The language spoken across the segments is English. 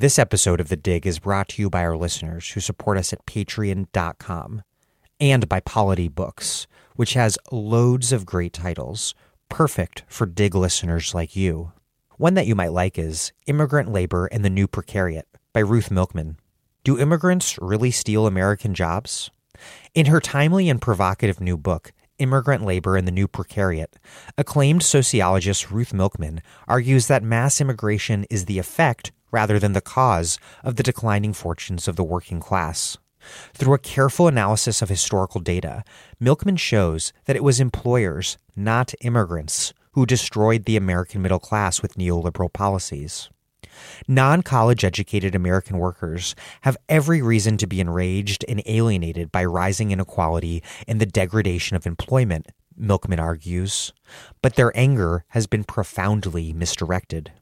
This episode of The Dig is brought to you by our listeners who support us at patreon.com and by Polity Books, which has loads of great titles, perfect for Dig listeners like you. One that you might like is Immigrant Labor and the New Precariat by Ruth Milkman. Do immigrants really steal American jobs? In her timely and provocative new book, Immigrant Labor and the New Precariat, acclaimed sociologist Ruth Milkman argues that mass immigration is the effect rather than the cause of the declining fortunes of the working class. Through a careful analysis of historical data, Milkman shows that it was employers, not immigrants, who destroyed the American middle class with neoliberal policies. Non college educated American workers have every reason to be enraged and alienated by rising inequality and the degradation of employment, Milkman argues, but their anger has been profoundly misdirected.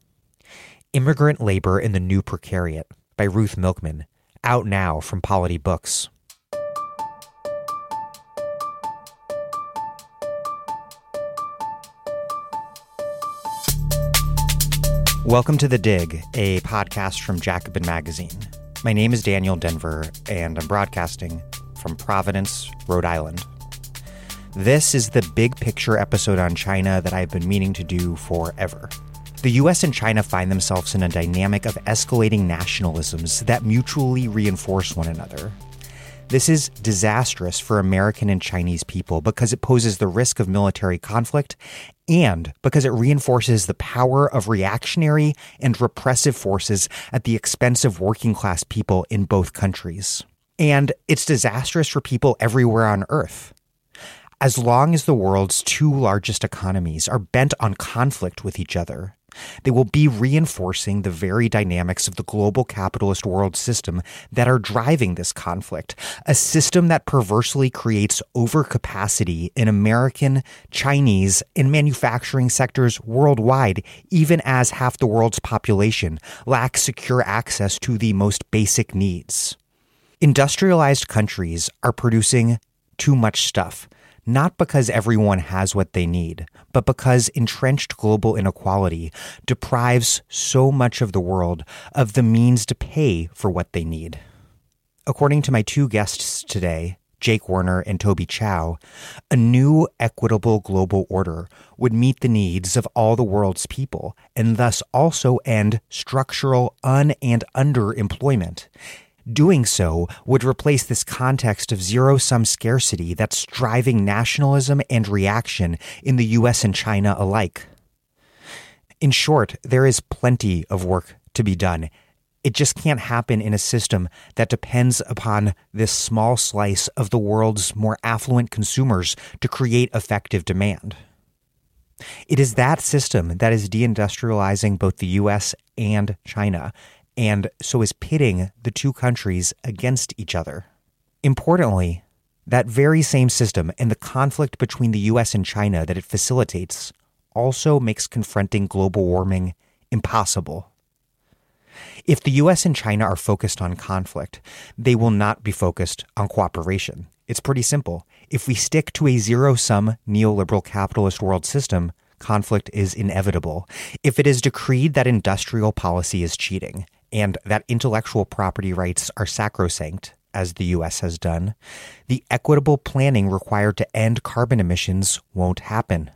Immigrant Labor in the New Precariat by Ruth Milkman, out now from Polity Books. Welcome to The Dig, a podcast from Jacobin Magazine. My name is Daniel Denvir, and I'm broadcasting from Providence, Rhode Island. This is the big picture episode on China that I've been meaning to do forever. The US and China find themselves in a dynamic of escalating nationalisms that mutually reinforce one another. This is disastrous for American and Chinese people because it poses the risk of military conflict and because it reinforces the power of reactionary and repressive forces at the expense of working class people in both countries. And it's disastrous for people everywhere on Earth. As long as the world's two largest economies are bent on conflict with each other, they will be reinforcing the very dynamics of the global capitalist world system that are driving this conflict, a system that perversely creates overcapacity in American, Chinese, and manufacturing sectors worldwide, even as half the world's population lacks secure access to the most basic needs. Industrialized countries are producing too much stuff not because everyone has what they need, but because entrenched global inequality deprives so much of the world of the means to pay for what they need. According to my two guests today, Jake Werner and Toby Chow, a new equitable global order would meet the needs of all the world's people and thus also end structural un and underemployment Doing so would replace this context of zero sum scarcity that's driving nationalism and reaction in the US and China alike. In short, there is plenty of work to be done. It just can't happen in a system that depends upon this small slice of the world's more affluent consumers to create effective demand. It is that system that is deindustrializing both the US and China and so is pitting the two countries against each other. Importantly, that very same system and the conflict between the US and China that it facilitates also makes confronting global warming impossible. If the US and China are focused on conflict, they will not be focused on cooperation. It's pretty simple. If we stick to a zero sum neoliberal capitalist world system, conflict is inevitable. If it is decreed that industrial policy is cheating, and that intellectual property rights are sacrosanct, as the US has done, the equitable planning required to end carbon emissions won't happen.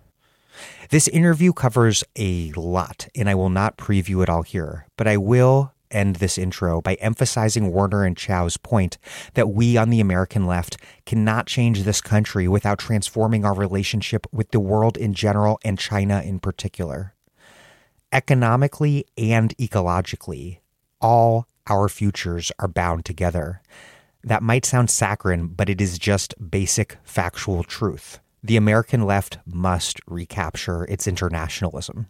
This interview covers a lot, and I will not preview it all here, but I will end this intro by emphasizing Werner and Chow's point that we on the American left cannot change this country without transforming our relationship with the world in general and China in particular. Economically and ecologically, all our futures are bound together. That might sound saccharine, but it is just basic factual truth. The American left must recapture its internationalism.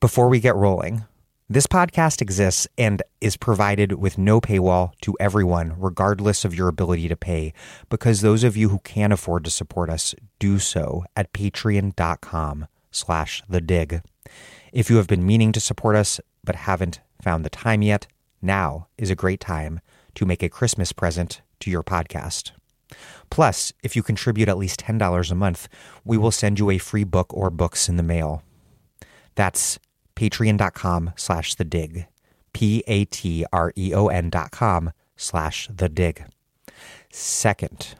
Before we get rolling, this podcast exists and is provided with no paywall to everyone, regardless of your ability to pay, because those of you who can afford to support us do so at patreon.com slash the dig. If you have been meaning to support us but haven't found the time yet, now is a great time to make a Christmas present to your podcast. Plus, if you contribute at least $10 a month, we will send you a free book or books in the mail. That's patreon.com slash the dig. P-A-T-R-E-O-N dot com slash the dig. Second,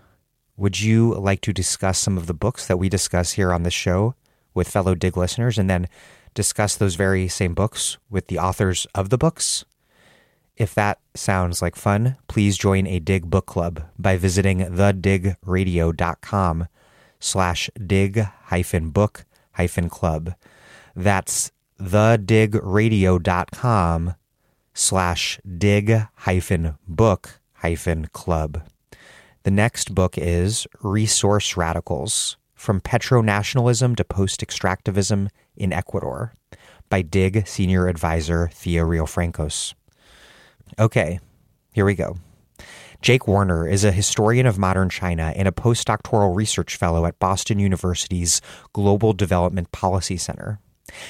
would you like to discuss some of the books that we discuss here on the show with fellow dig listeners and then discuss those very same books with the authors of the books? If that sounds like fun, please join a dig book club by visiting thedigradio.com slash dig hyphen book hyphen club. That's thedigradio.com slash dig hyphen book hyphen club. The next book is Resource Radicals From Petronationalism to Post Extractivism in Ecuador by DIG Senior Advisor Thea Riofrancos. Okay, here we go. Jake Werner is a historian of modern China and a postdoctoral research fellow at Boston University's Global Development Policy Center.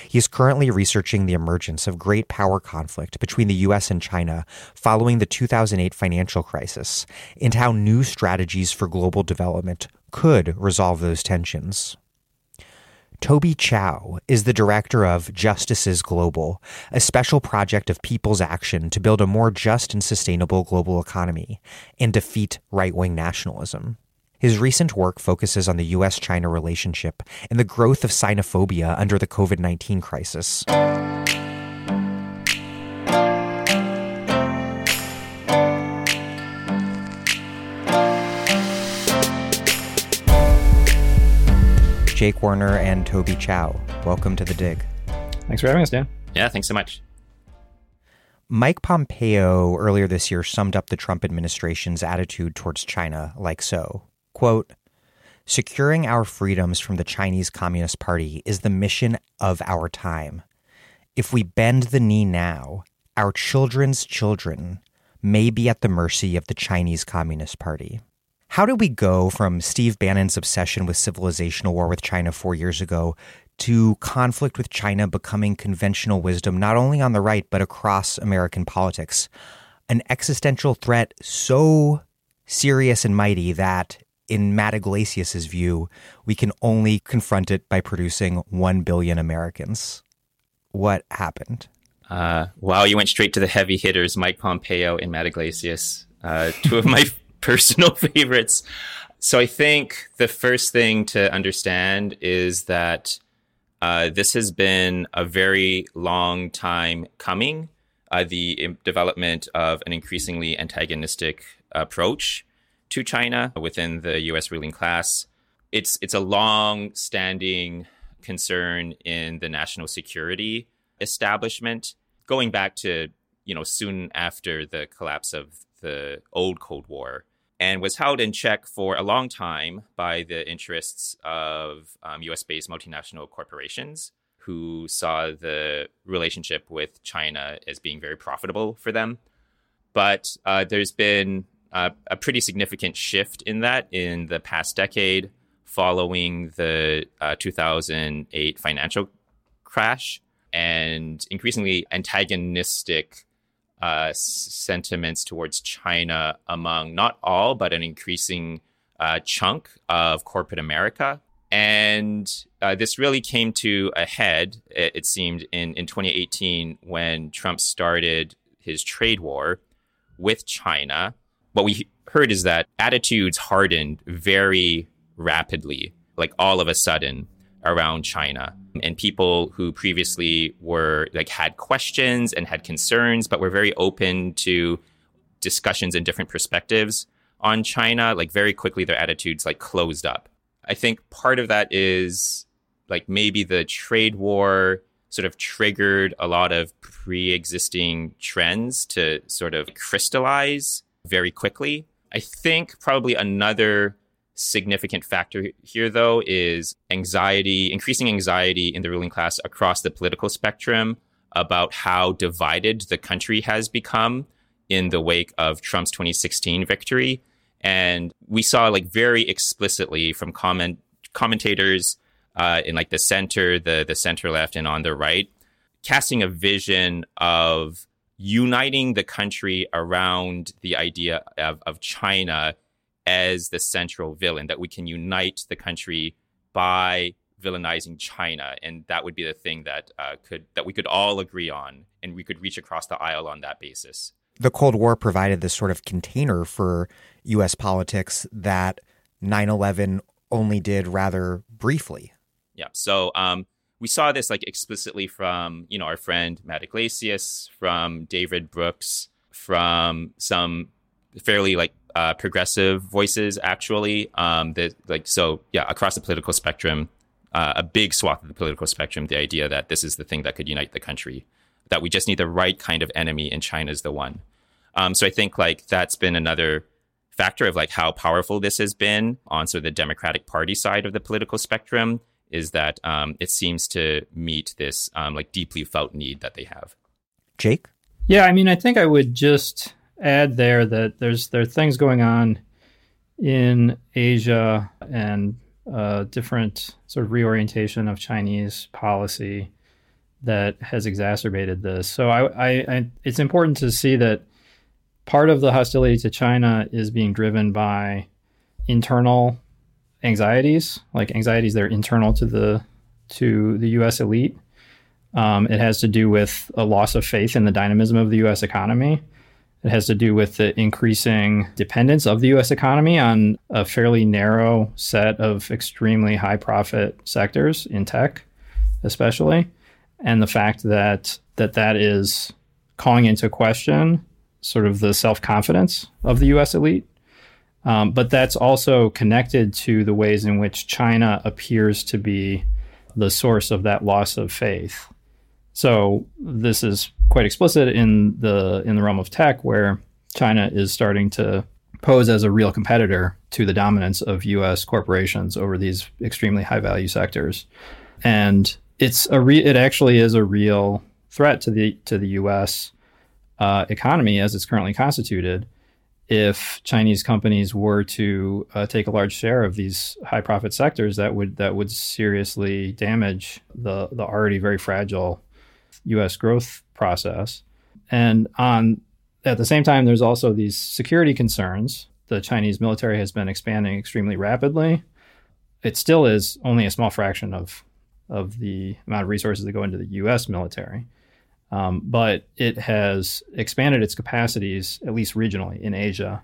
He is currently researching the emergence of great power conflict between the US and China following the 2008 financial crisis and how new strategies for global development could resolve those tensions. Toby Chow is the director of Justice Is Global, a special project of people's action to build a more just and sustainable global economy and defeat right wing nationalism. His recent work focuses on the US China relationship and the growth of xenophobia under the COVID 19 crisis. Jake Werner and Toby Chow, welcome to the dig. Thanks for having us, Dan. Yeah, thanks so much. Mike Pompeo earlier this year summed up the Trump administration's attitude towards China like so Quote, Securing our freedoms from the Chinese Communist Party is the mission of our time. If we bend the knee now, our children's children may be at the mercy of the Chinese Communist Party. How did we go from Steve Bannon's obsession with civilizational war with China four years ago to conflict with China becoming conventional wisdom, not only on the right, but across American politics? An existential threat so serious and mighty that in Matt Yglesias' view, we can only confront it by producing 1 billion Americans. What happened? Uh, wow, you went straight to the heavy hitters, Mike Pompeo and Matt Yglesias, uh, two of my personal favorites. So I think the first thing to understand is that uh, this has been a very long time coming. Uh, the development of an increasingly antagonistic approach to China within the U.S. ruling class. It's it's a long-standing concern in the national security establishment, going back to you know soon after the collapse of the old Cold War, and was held in check for a long time by the interests of um, U.S.-based multinational corporations who saw the relationship with China as being very profitable for them. But uh, there's been uh, a pretty significant shift in that in the past decade following the uh, 2008 financial crash and increasingly antagonistic uh, sentiments towards China among not all, but an increasing uh, chunk of corporate America. And uh, this really came to a head, it, it seemed, in, in 2018 when Trump started his trade war with China what we heard is that attitudes hardened very rapidly, like all of a sudden around China. And people who previously were like had questions and had concerns, but were very open to discussions and different perspectives on China, like very quickly their attitudes like closed up. I think part of that is like maybe the trade war sort of triggered a lot of pre existing trends to sort of crystallize very quickly. I think probably another significant factor here, though, is anxiety, increasing anxiety in the ruling class across the political spectrum about how divided the country has become in the wake of Trump's 2016 victory. And we saw like very explicitly from comment commentators uh, in like the center, the the center left, and on the right, casting a vision of uniting the country around the idea of, of China as the central villain, that we can unite the country by villainizing China, and that would be the thing that uh, could that we could all agree on, and we could reach across the aisle on that basis. The Cold War provided this sort of container for U.S. politics that 9/11 only did rather briefly. Yeah. So um, we saw this like explicitly from you know our friend Matt Yglesias, from David Brooks, from some fairly like uh, progressive voices actually. Um, that like so yeah across the political spectrum, uh, a big swath of the political spectrum. The idea that this is the thing that could unite the country, that we just need the right kind of enemy, and China's the one. Um, so I think like that's been another factor of like how powerful this has been on sort of the Democratic Party side of the political spectrum is that um, it seems to meet this um, like deeply felt need that they have. Jake, yeah, I mean, I think I would just add there that there's there are things going on in Asia and uh, different sort of reorientation of Chinese policy that has exacerbated this. So I, I, I, it's important to see that part of the hostility to China is being driven by internal anxieties, like anxieties that are internal to the to the U.S. elite. Um, it has to do with a loss of faith in the dynamism of the U.S. economy. It has to do with the increasing dependence of the U.S. economy on a fairly narrow set of extremely high profit sectors in tech, especially, and the fact that that that is calling into question sort of the self confidence of the U.S. elite. Um, but that's also connected to the ways in which China appears to be the source of that loss of faith. So this is quite explicit in the in the realm of tech, where China is starting to pose as a real competitor to the dominance of U.S. corporations over these extremely high value sectors, and it's a re- it actually is a real threat to the to the U.S. Uh, economy as it's currently constituted. If Chinese companies were to uh, take a large share of these high profit sectors, that would that would seriously damage the the already very fragile U.S. growth process. And on at the same time, there's also these security concerns. The Chinese military has been expanding extremely rapidly. It still is only a small fraction of of the amount of resources that go into the U.S. military, um, but it has expanded its capacities, at least regionally, in Asia,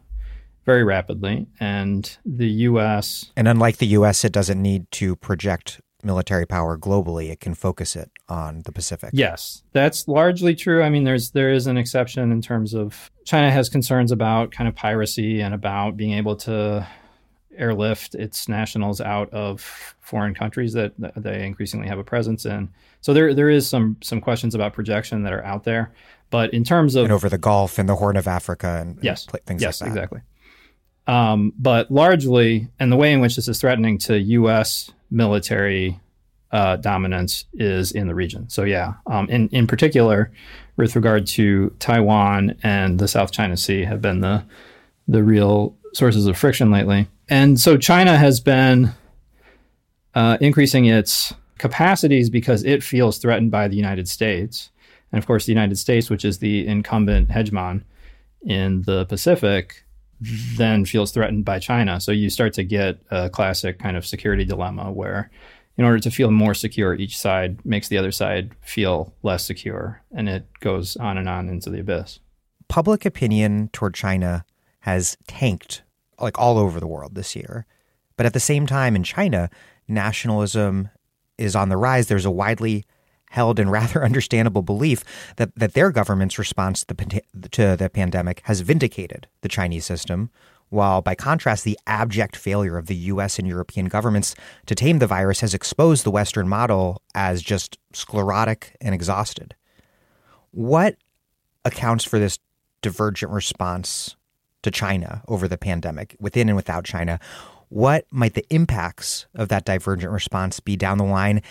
very rapidly. And the U.S. and unlike the U.S., it doesn't need to project military power globally, it can focus it on the Pacific. Yes, that's largely true. I mean, there's there is an exception in terms of China has concerns about kind of piracy and about being able to airlift its nationals out of foreign countries that, that they increasingly have a presence in. So there there is some some questions about projection that are out there. But in terms of and over the Gulf and the Horn of Africa and, yes, and things yes, like that. exactly. Um, but largely, and the way in which this is threatening to U.S military uh, dominance is in the region. So yeah, um, in in particular, with regard to Taiwan and the South China Sea, have been the the real sources of friction lately. And so China has been uh, increasing its capacities because it feels threatened by the United States, and of course, the United States, which is the incumbent hegemon in the Pacific, then feels threatened by China. So you start to get a classic kind of security dilemma where, in order to feel more secure, each side makes the other side feel less secure, and it goes on and on into the abyss. Public opinion toward China has tanked like all over the world this year. But at the same time, in China, nationalism is on the rise. There's a widely held and rather understandable belief that, that their government's response to the, to the pandemic has vindicated the Chinese system, while by contrast, the abject failure of the US and European governments to tame the virus has exposed the Western model as just sclerotic and exhausted. What accounts for this divergent response to China over the pandemic, within and without China? What might the impacts of that divergent response be down the line?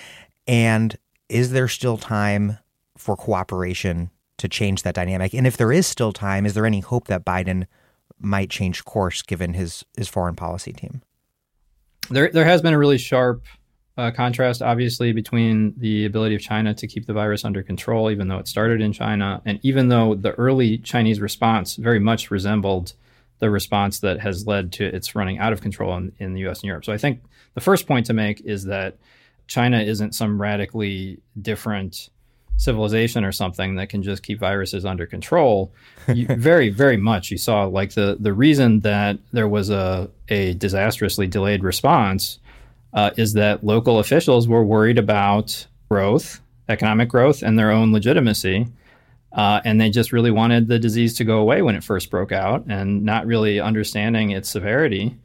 And is there still time for cooperation to change that dynamic? And if there is still time, is there any hope that Biden might change course given his his foreign policy team? There there has been a really sharp uh, contrast, obviously, between the ability of China to keep the virus under control, even though it started in China, and even though the early Chinese response very much resembled the response that has led to its running out of control in, in the U.S. and Europe. So I think the first point to make is that China isn't some radically different civilization or something that can just keep viruses under control. You, very, very much you saw like the the reason that there was a a disastrously delayed response uh, is that local officials were worried about growth, economic growth, and their own legitimacy. Uh, and they just really wanted the disease to go away when it first broke out, and not really understanding its severity,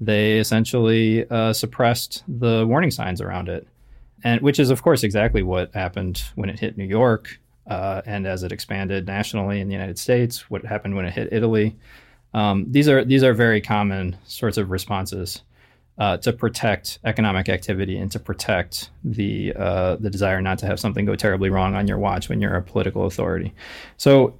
they essentially uh, suppressed the warning signs around it and which is of course exactly what happened when it hit New York, uh, and as it expanded nationally in the United States. What happened when it hit Italy? Um, these are these are very common sorts of responses uh, to protect economic activity and to protect the uh, the desire not to have something go terribly wrong on your watch when you're a political authority. So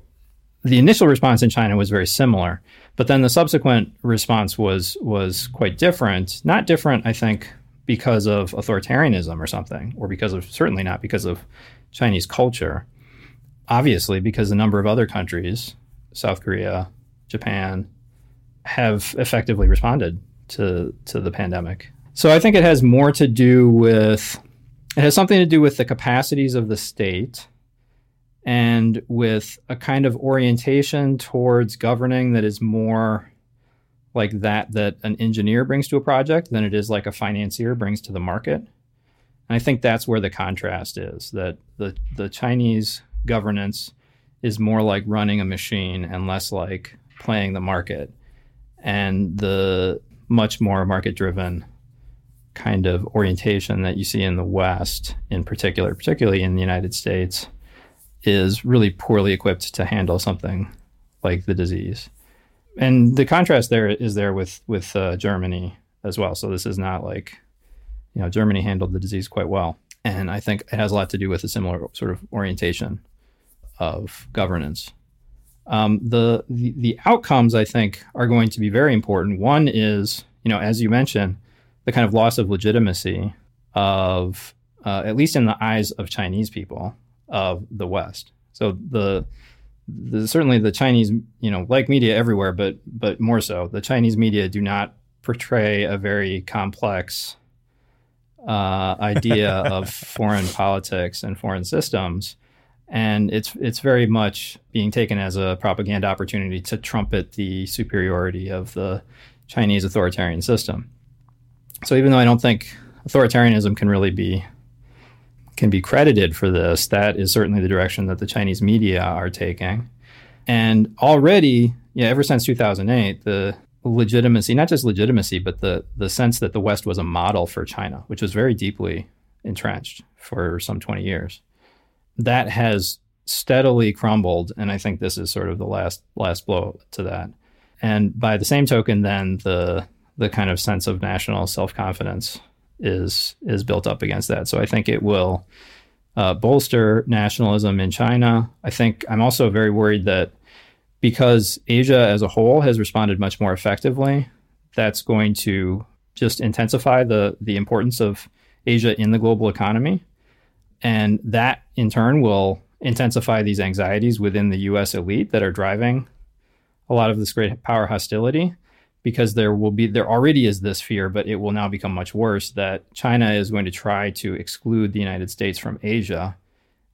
the initial response in China was very similar, but then the subsequent response was was quite different. Not different, I think, because of authoritarianism or something, or because of certainly not because of Chinese culture. Obviously, because a number of other countries, South Korea, Japan, have effectively responded to to the pandemic. So I think it has more to do with it has something to do with the capacities of the state and with a kind of orientation towards governing that is more like that that an engineer brings to a project than it is like a financier brings to the market. And I think that's where the contrast is that the the Chinese governance is more like running a machine and less like playing the market. And the much more market driven kind of orientation that you see in the West, in particular, particularly in the United States, is really poorly equipped to handle something like the disease and the contrast there is there with with uh, Germany as well. So this is not like you know Germany handled the disease quite well, and I think it has a lot to do with a similar sort of orientation of governance. Um, the, the the outcomes I think are going to be very important. One is you know as you mentioned the kind of loss of legitimacy of uh, at least in the eyes of Chinese people of the West. So the the, certainly the Chinese, you know, like media everywhere, but but more so, the Chinese media do not portray a very complex uh, idea of foreign politics and foreign systems, and it's it's very much being taken as a propaganda opportunity to trumpet the superiority of the Chinese authoritarian system. So even though I don't think authoritarianism can really be can be credited for this, that is certainly the direction that the Chinese media are taking. And already, yeah, ever since 2008, the legitimacy, not just legitimacy, but the, the sense that the West was a model for China, which was very deeply entrenched for some 20 years, that has steadily crumbled. And I think this is sort of the last last blow to that. And by the same token, then the the kind of sense of national self confidence is is built up against that. So I think it will uh, bolster nationalism in China. I think I'm also very worried that because Asia as a whole has responded much more effectively, that's going to just intensify the the importance of Asia in the global economy, and that in turn will intensify these anxieties within the U.S. elite that are driving a lot of this great power hostility because there will be there already is this fear, but it will now become much worse that China is going to try to exclude the United States from Asia.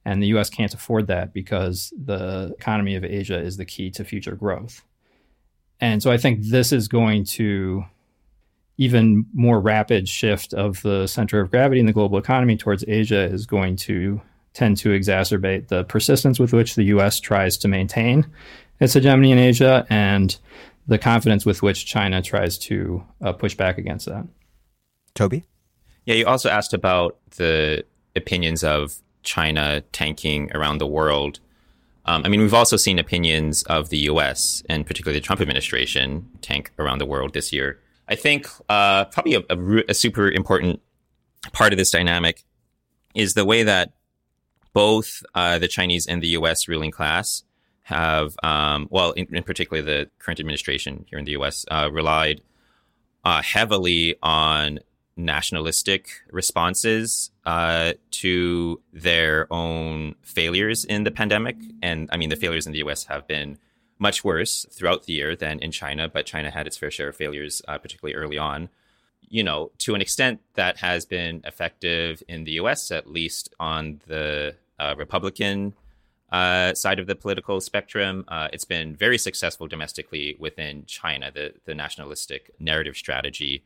And the US can't afford that because the economy of Asia is the key to future growth. And so I think this is going to even more rapid shift of the center of gravity in the global economy towards Asia is going to tend to exacerbate the persistence with which the US tries to maintain its hegemony in Asia and the confidence with which China tries to uh, push back against that. Toby? Yeah, you also asked about the opinions of China tanking around the world. Um, I mean, we've also seen opinions of the US and particularly the Trump administration tank around the world this year. I think uh, probably a, a, a super important part of this dynamic is the way that both uh, the Chinese and the US ruling class have, um, well, in, in, particular, the current administration here in the U.S. Uh, relied uh, heavily on nationalistic responses uh, to their own failures in the pandemic. And I mean, the failures in the U.S. have been much worse throughout the year than in China, but China had its fair share of failures, uh, particularly early on. you know, to an extent that has been effective in the US, at least on the uh, Republican uh, side of the political spectrum. Uh, it's been very successful domestically within China, the, the nationalistic narrative strategy.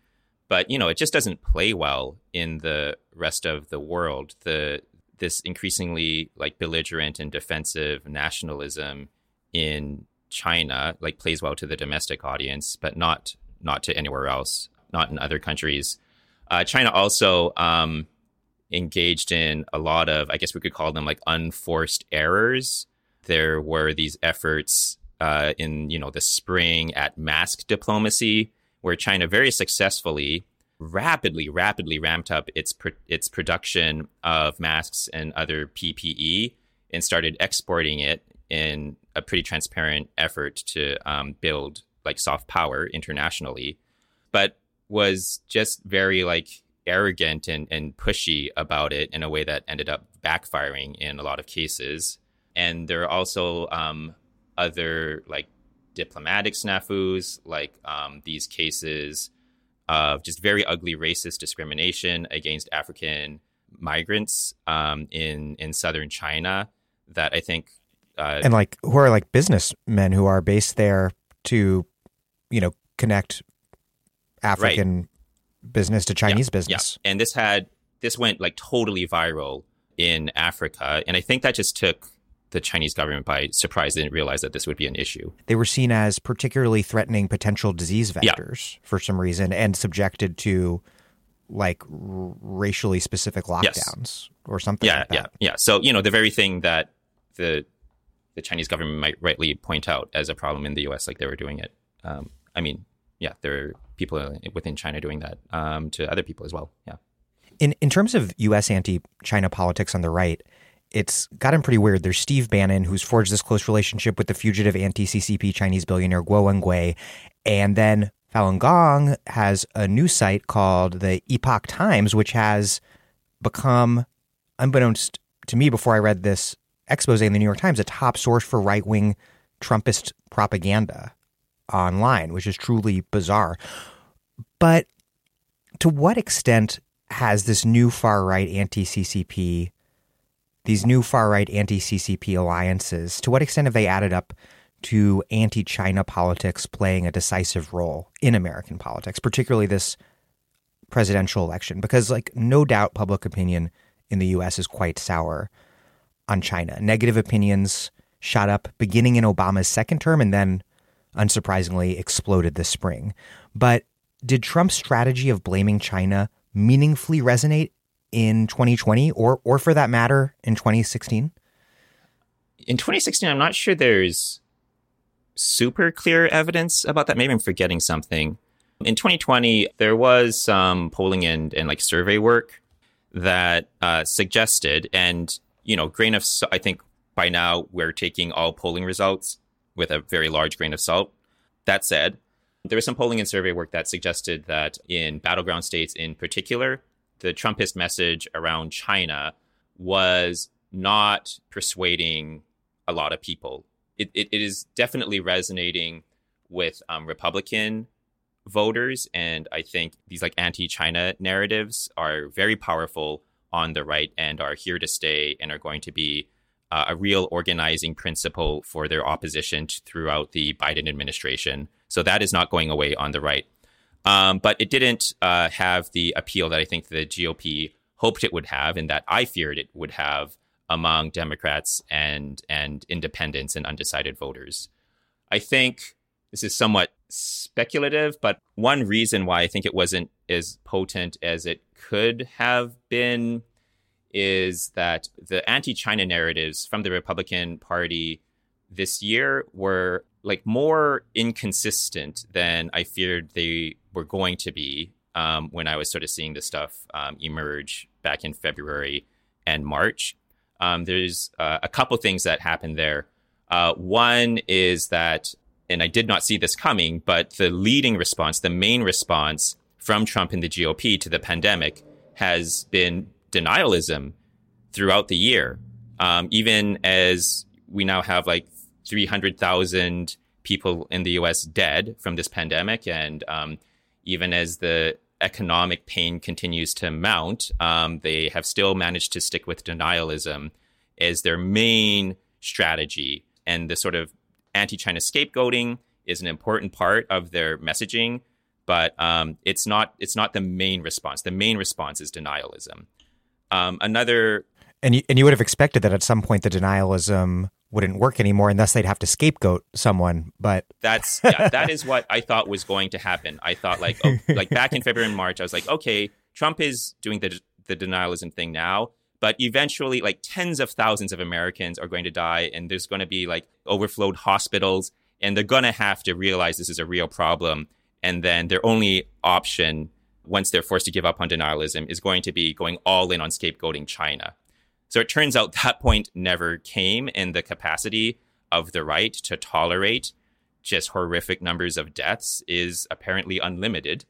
But, you know, it just doesn't play well in the rest of the world. The this increasingly like belligerent and defensive nationalism in China like plays well to the domestic audience, but not not to anywhere else, not in other countries. Uh, China also um, engaged in a lot of, I guess we could call them like unforced errors. There were these efforts uh, in, you know, the spring at mask diplomacy, where China very successfully, rapidly, rapidly ramped up its pr- its production of masks and other PPE and started exporting it in a pretty transparent effort to um, build like soft power internationally, but was just very like arrogant and, and pushy about it in a way that ended up backfiring in a lot of cases. And there are also um, other like diplomatic snafus, like um, these cases of just very ugly racist discrimination against African migrants um, in in southern China that I think uh, and like who are like businessmen who are based there to you know connect African right business to Chinese yeah, business. Yeah. And this had this went like totally viral in Africa, and I think that just took the Chinese government by surprise. They didn't realize that this would be an issue. They were seen as particularly threatening potential disease vectors yeah. for some reason, and subjected to like r- racially specific lockdowns yes. or something. Yeah, like yeah, yeah. So you know the very thing that the the Chinese government might rightly point out as a problem in the U.S. Like they were doing it. Um, I mean, yeah, there are people within China doing that um, to other people as well. Yeah. In in terms of U.S. anti-China politics on the right, it's gotten pretty weird. There's Steve Bannon, who's forged this close relationship with the fugitive anti-CCP Chinese billionaire Guo Wengui, and then Falun Gong has a news site called the Epoch Times, which has become, unbeknownst to me before I read this expose in the New York Times, a top source for right-wing Trumpist propaganda online, which is truly bizarre. But to what extent has this new far right anti CCP, these new far right anti CCP alliances, to what extent have they added up to anti China politics playing a decisive role in American politics, particularly this presidential election? Because, like, no doubt public opinion in the US is quite sour on China. Negative opinions shot up beginning in Obama's second term and then unsurprisingly, exploded this spring. But did Trump's strategy of blaming China meaningfully resonate in 2020 or or for that matter in 2016? In 2016, I'm not sure there's super clear evidence about that. Maybe I'm forgetting something. In 2020, there was some polling and, and like survey work that uh, suggested, and you know, grain of I think by now we're taking all polling results with a very large grain of salt. That said, there was some polling and survey work that suggested that in battleground states in particular, the Trumpist message around China was not persuading a lot of people. It, it, it is definitely resonating with um, Republican voters. And I think these like anti China narratives are very powerful on the right and are here to stay and are going to be uh, a real organizing principle for their opposition throughout the Biden administration. So that is not going away on the right. Um, but it didn't uh, have the appeal that I think the GOP hoped it would have, and that I feared it would have among Democrats and and independents and undecided voters. I think this is somewhat speculative, but one reason why I think it wasn't as potent as it could have been is that the anti-China narratives from the Republican Party this year were like more inconsistent than I feared they were going to be um, when I was sort of seeing this stuff um, emerge back in February and March. Um, there's uh, a couple things that happened there. Uh, one is that, and I did not see this coming, but the leading response, the main response from Trump and the GOP to the pandemic has been denialism throughout the year. Um, even as we now have like 300,000 people in the US dead from this pandemic, and um, even as the economic pain continues to mount, um, they have still managed to stick with denialism as their main strategy. And the sort of anti China scapegoating is an important part of their messaging, but um, it's not it's not the main response. The main response is denialism. Um, another and you, and you would have expected that at some point the denialism wouldn't work anymore, and thus they'd have to scapegoat someone. But that's yeah, that is what I thought was going to happen. I thought like oh, like back in February and March, I was like, okay, Trump is doing the the denialism thing now, but eventually, like tens of thousands of Americans are going to die, and there's going to be like overflowed hospitals, and they're going to have to realize this is a real problem, and then their only option once they're forced to give up on denialism is going to be going all in on scapegoating China. So it turns out that point never came, and the capacity of the right to tolerate just horrific numbers of deaths is apparently unlimited.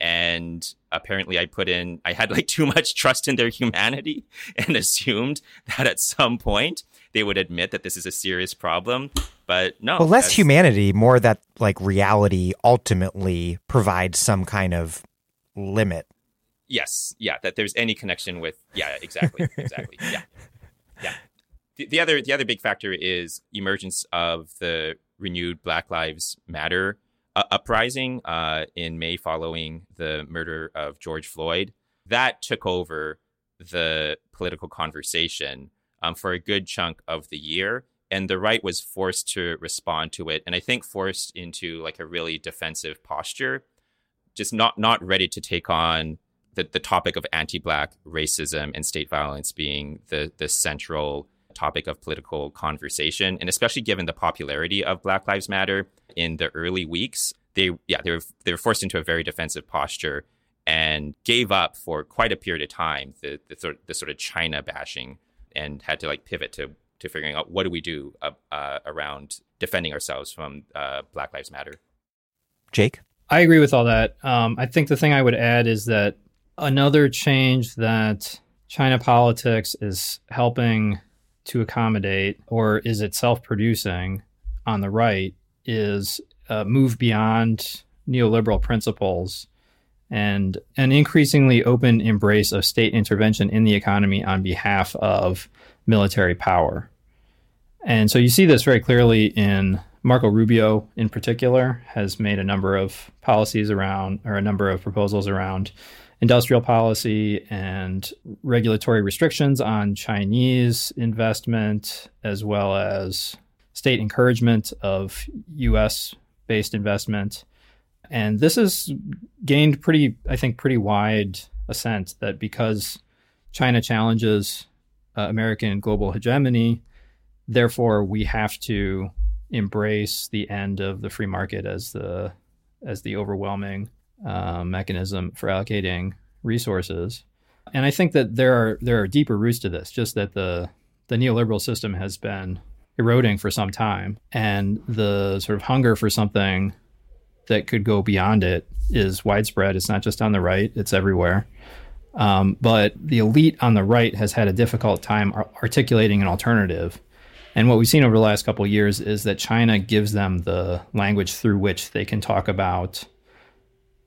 And apparently, I put in, I had like too much trust in their humanity and assumed that at some point they would admit that this is a serious problem. But no. Well, less humanity, more that like reality ultimately provides some kind of limit. Yes, yeah, that there's any connection with yeah, exactly, exactly, yeah, yeah. The, the other the other big factor is emergence of the renewed Black Lives Matter uh, uprising uh, in May following the murder of George Floyd. That took over the political conversation um, for a good chunk of the year, and the right was forced to respond to it, and I think forced into like a really defensive posture, just not not ready to take on the, the topic of anti-black racism and state violence being the the central topic of political conversation. And especially given the popularity of black lives matter in the early weeks they yeah they were they were forced into a very defensive posture and gave up for quite a period of time the the sort, the sort of china bashing and had to like pivot to to figuring out what do we do uh, uh, around defending ourselves from uh, black lives matter. Jake I agree with all that. Um, I think the thing I would add is that Another change that China politics is helping to accommodate, or is itself producing on the right, is a move beyond neoliberal principles and an increasingly open embrace of state intervention in the economy on behalf of military power. And so you see this very clearly in Marco Rubio, in particular, has made a number of policies around, or a number of proposals around industrial policy and regulatory restrictions on Chinese investment, as well as state encouragement of US based investment. And this has gained pretty, I think, pretty wide assent that because China challenges uh, American global hegemony, therefore we have to embrace the end of the free market as the as the overwhelming uh, mechanism for allocating resources. And I think that there are there are deeper roots to this, just that the the neoliberal system has been eroding for some time, and the sort of hunger for something that could go beyond it is widespread. It's not just on the right; it's everywhere. Um, but the elite on the right has had a difficult time articulating an alternative. And what we've seen over the last couple of years is that China gives them the language through which they can talk about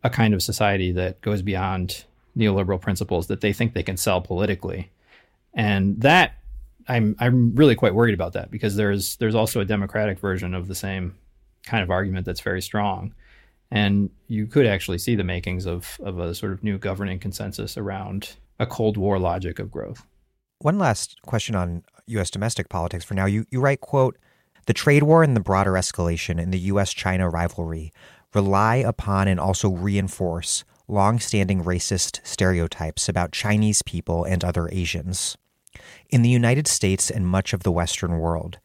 a kind of society that goes beyond neoliberal principles that they think they can sell politically. And that I'm I'm really quite worried about that because there's there's also a democratic version of the same kind of argument that's very strong. And you could actually see the makings of of a sort of new governing consensus around a Cold War logic of growth. One last question on US domestic politics for now. You you write, quote, the trade war and the broader escalation in the US China rivalry rely upon and also reinforce long-standing racist stereotypes about Chinese people and other Asians. In the United States and much of the Western world,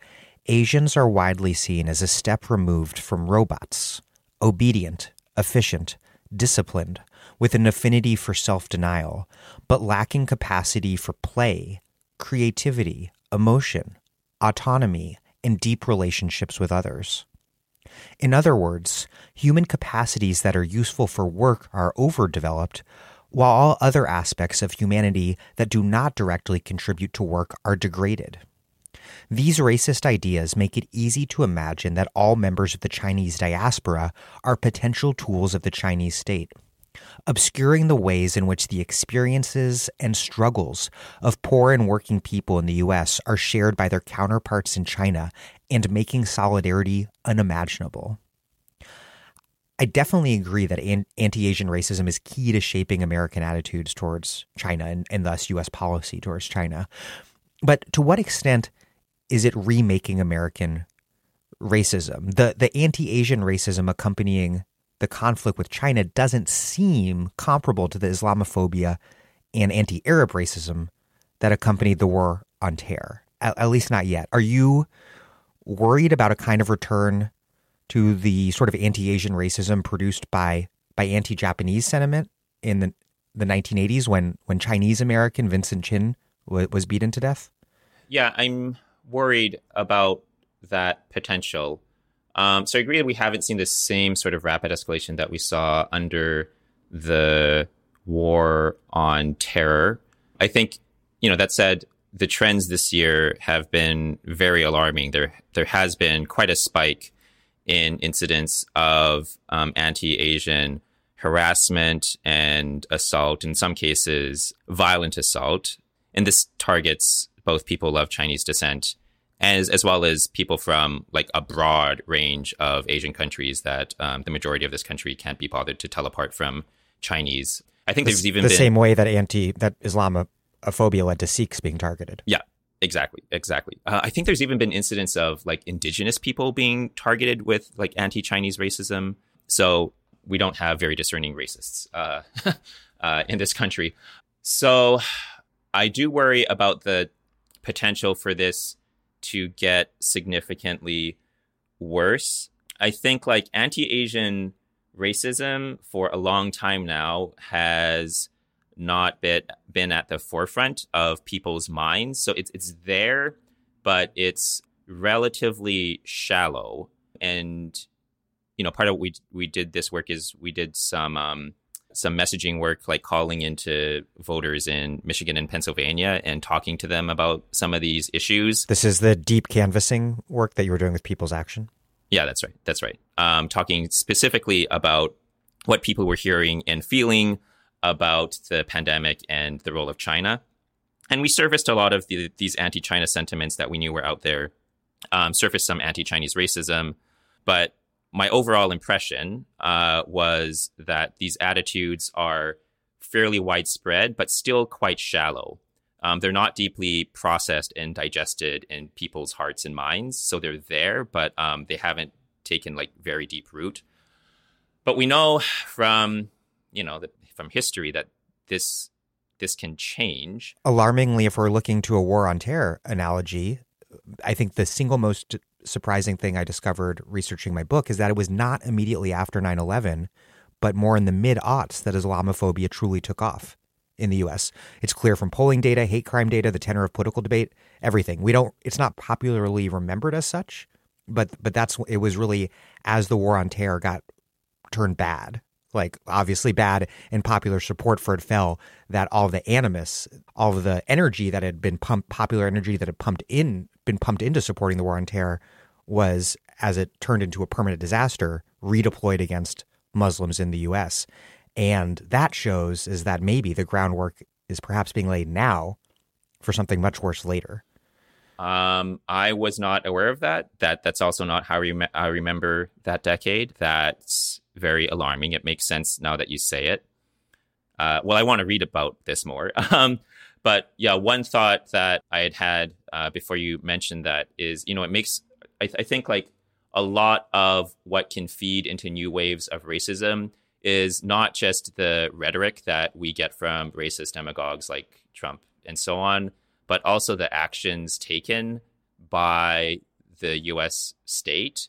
Asians are widely seen as a step removed from robots, obedient, efficient, disciplined, with an affinity for self denial, but lacking capacity for play, creativity, emotion, autonomy, and deep relationships with others. In other words, human capacities that are useful for work are overdeveloped, while all other aspects of humanity that do not directly contribute to work are degraded. These racist ideas make it easy to imagine that all members of the Chinese diaspora are potential tools of the Chinese state. Obscuring the ways in which the experiences and struggles of poor and working people in the US are shared by their counterparts in China and making solidarity unimaginable. I definitely agree that anti Asian racism is key to shaping American attitudes towards China and, and thus US policy towards China. But to what extent is it remaking American racism? The the anti-Asian racism accompanying the conflict with China doesn't seem comparable to the Islamophobia and anti-Arab racism that accompanied the war on terror. At, at least not yet. Are you worried about a kind of return to the sort of anti-Asian racism produced by by anti-Japanese sentiment in the the 1980s when when Chinese American Vincent Chin w- was beaten to death? Yeah, I'm worried about that potential. Um, so I agree that we haven't seen the same sort of rapid escalation that we saw under the war on terror. I think, you know, that said, the trends this year have been very alarming. There, there has been quite a spike in incidents of um, anti-Asian harassment and assault. In some cases, violent assault, and this targets both people of Chinese descent as as well as people from like a broad range of Asian countries that um, the majority of this country can't be bothered to tell apart from Chinese. I think the, there's even the been, same way that anti that Islamophobia led to Sikhs being targeted. Yeah, exactly, exactly. Uh, I think there's even been incidents of like indigenous people being targeted with like anti-Chinese racism. So we don't have very discerning racists uh, uh, in this country. So I do worry about the potential for this to get significantly worse. I think like anti Asian racism for a long time now has not been, been at the forefront of people's minds. So it's, it's there, but it's relatively shallow. And, you know, part of what we, we did this work is we did some, um, some messaging work, like calling into voters in Michigan and Pennsylvania and talking to them about some of these issues. This is the deep canvassing work that you were doing with People's Action. Yeah, that's right. That's right. Um, talking specifically about what people were hearing and feeling about the pandemic and the role of China. And we surfaced a lot of the, these anti China sentiments that we knew were out there, um, surfaced some anti Chinese racism, but my overall impression uh, was that these attitudes are fairly widespread, but still quite shallow. Um, they're not deeply processed and digested in people's hearts and minds. So they're there, but um, they haven't taken like very deep root. But we know from you know the, from history that this this can change. Alarmingly, if we're looking to a war on terror analogy, I think the single most surprising thing I discovered researching my book is that it was not immediately after 9 11, but more in the mid aughts that Islamophobia truly took off in the US. It's clear from polling data, hate crime data, the tenor of political debate, everything. We don't it's not popularly remembered as such, but but that's it was really as the war on terror got turned bad like obviously bad and popular support for it fell that all the animus all the energy that had been pumped popular energy that had pumped in been pumped into supporting the war on terror was as it turned into a permanent disaster redeployed against muslims in the US and that shows is that maybe the groundwork is perhaps being laid now for something much worse later um, I was not aware of that. That that's also not how rem- I remember that decade. That's very alarming. It makes sense now that you say it. Uh, well, I want to read about this more. Um, but yeah, one thought that I had had uh, before you mentioned that is, you know, it makes I, th- I think like a lot of what can feed into new waves of racism is not just the rhetoric that we get from racist demagogues like Trump and so on, but also the actions taken by the US state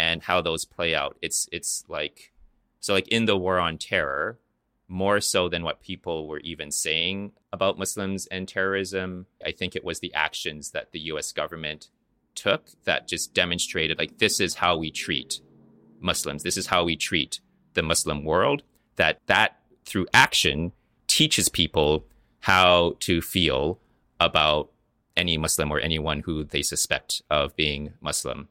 and how those play out. It's it's like so like in the war on terror, more so than what people were even saying about Muslims and terrorism, I think it was the actions that the US government took that just demonstrated like this is how we treat Muslims. This is how we treat the Muslim world. That that through action teaches people how to feel about any Muslim or anyone who they suspect of being Muslim.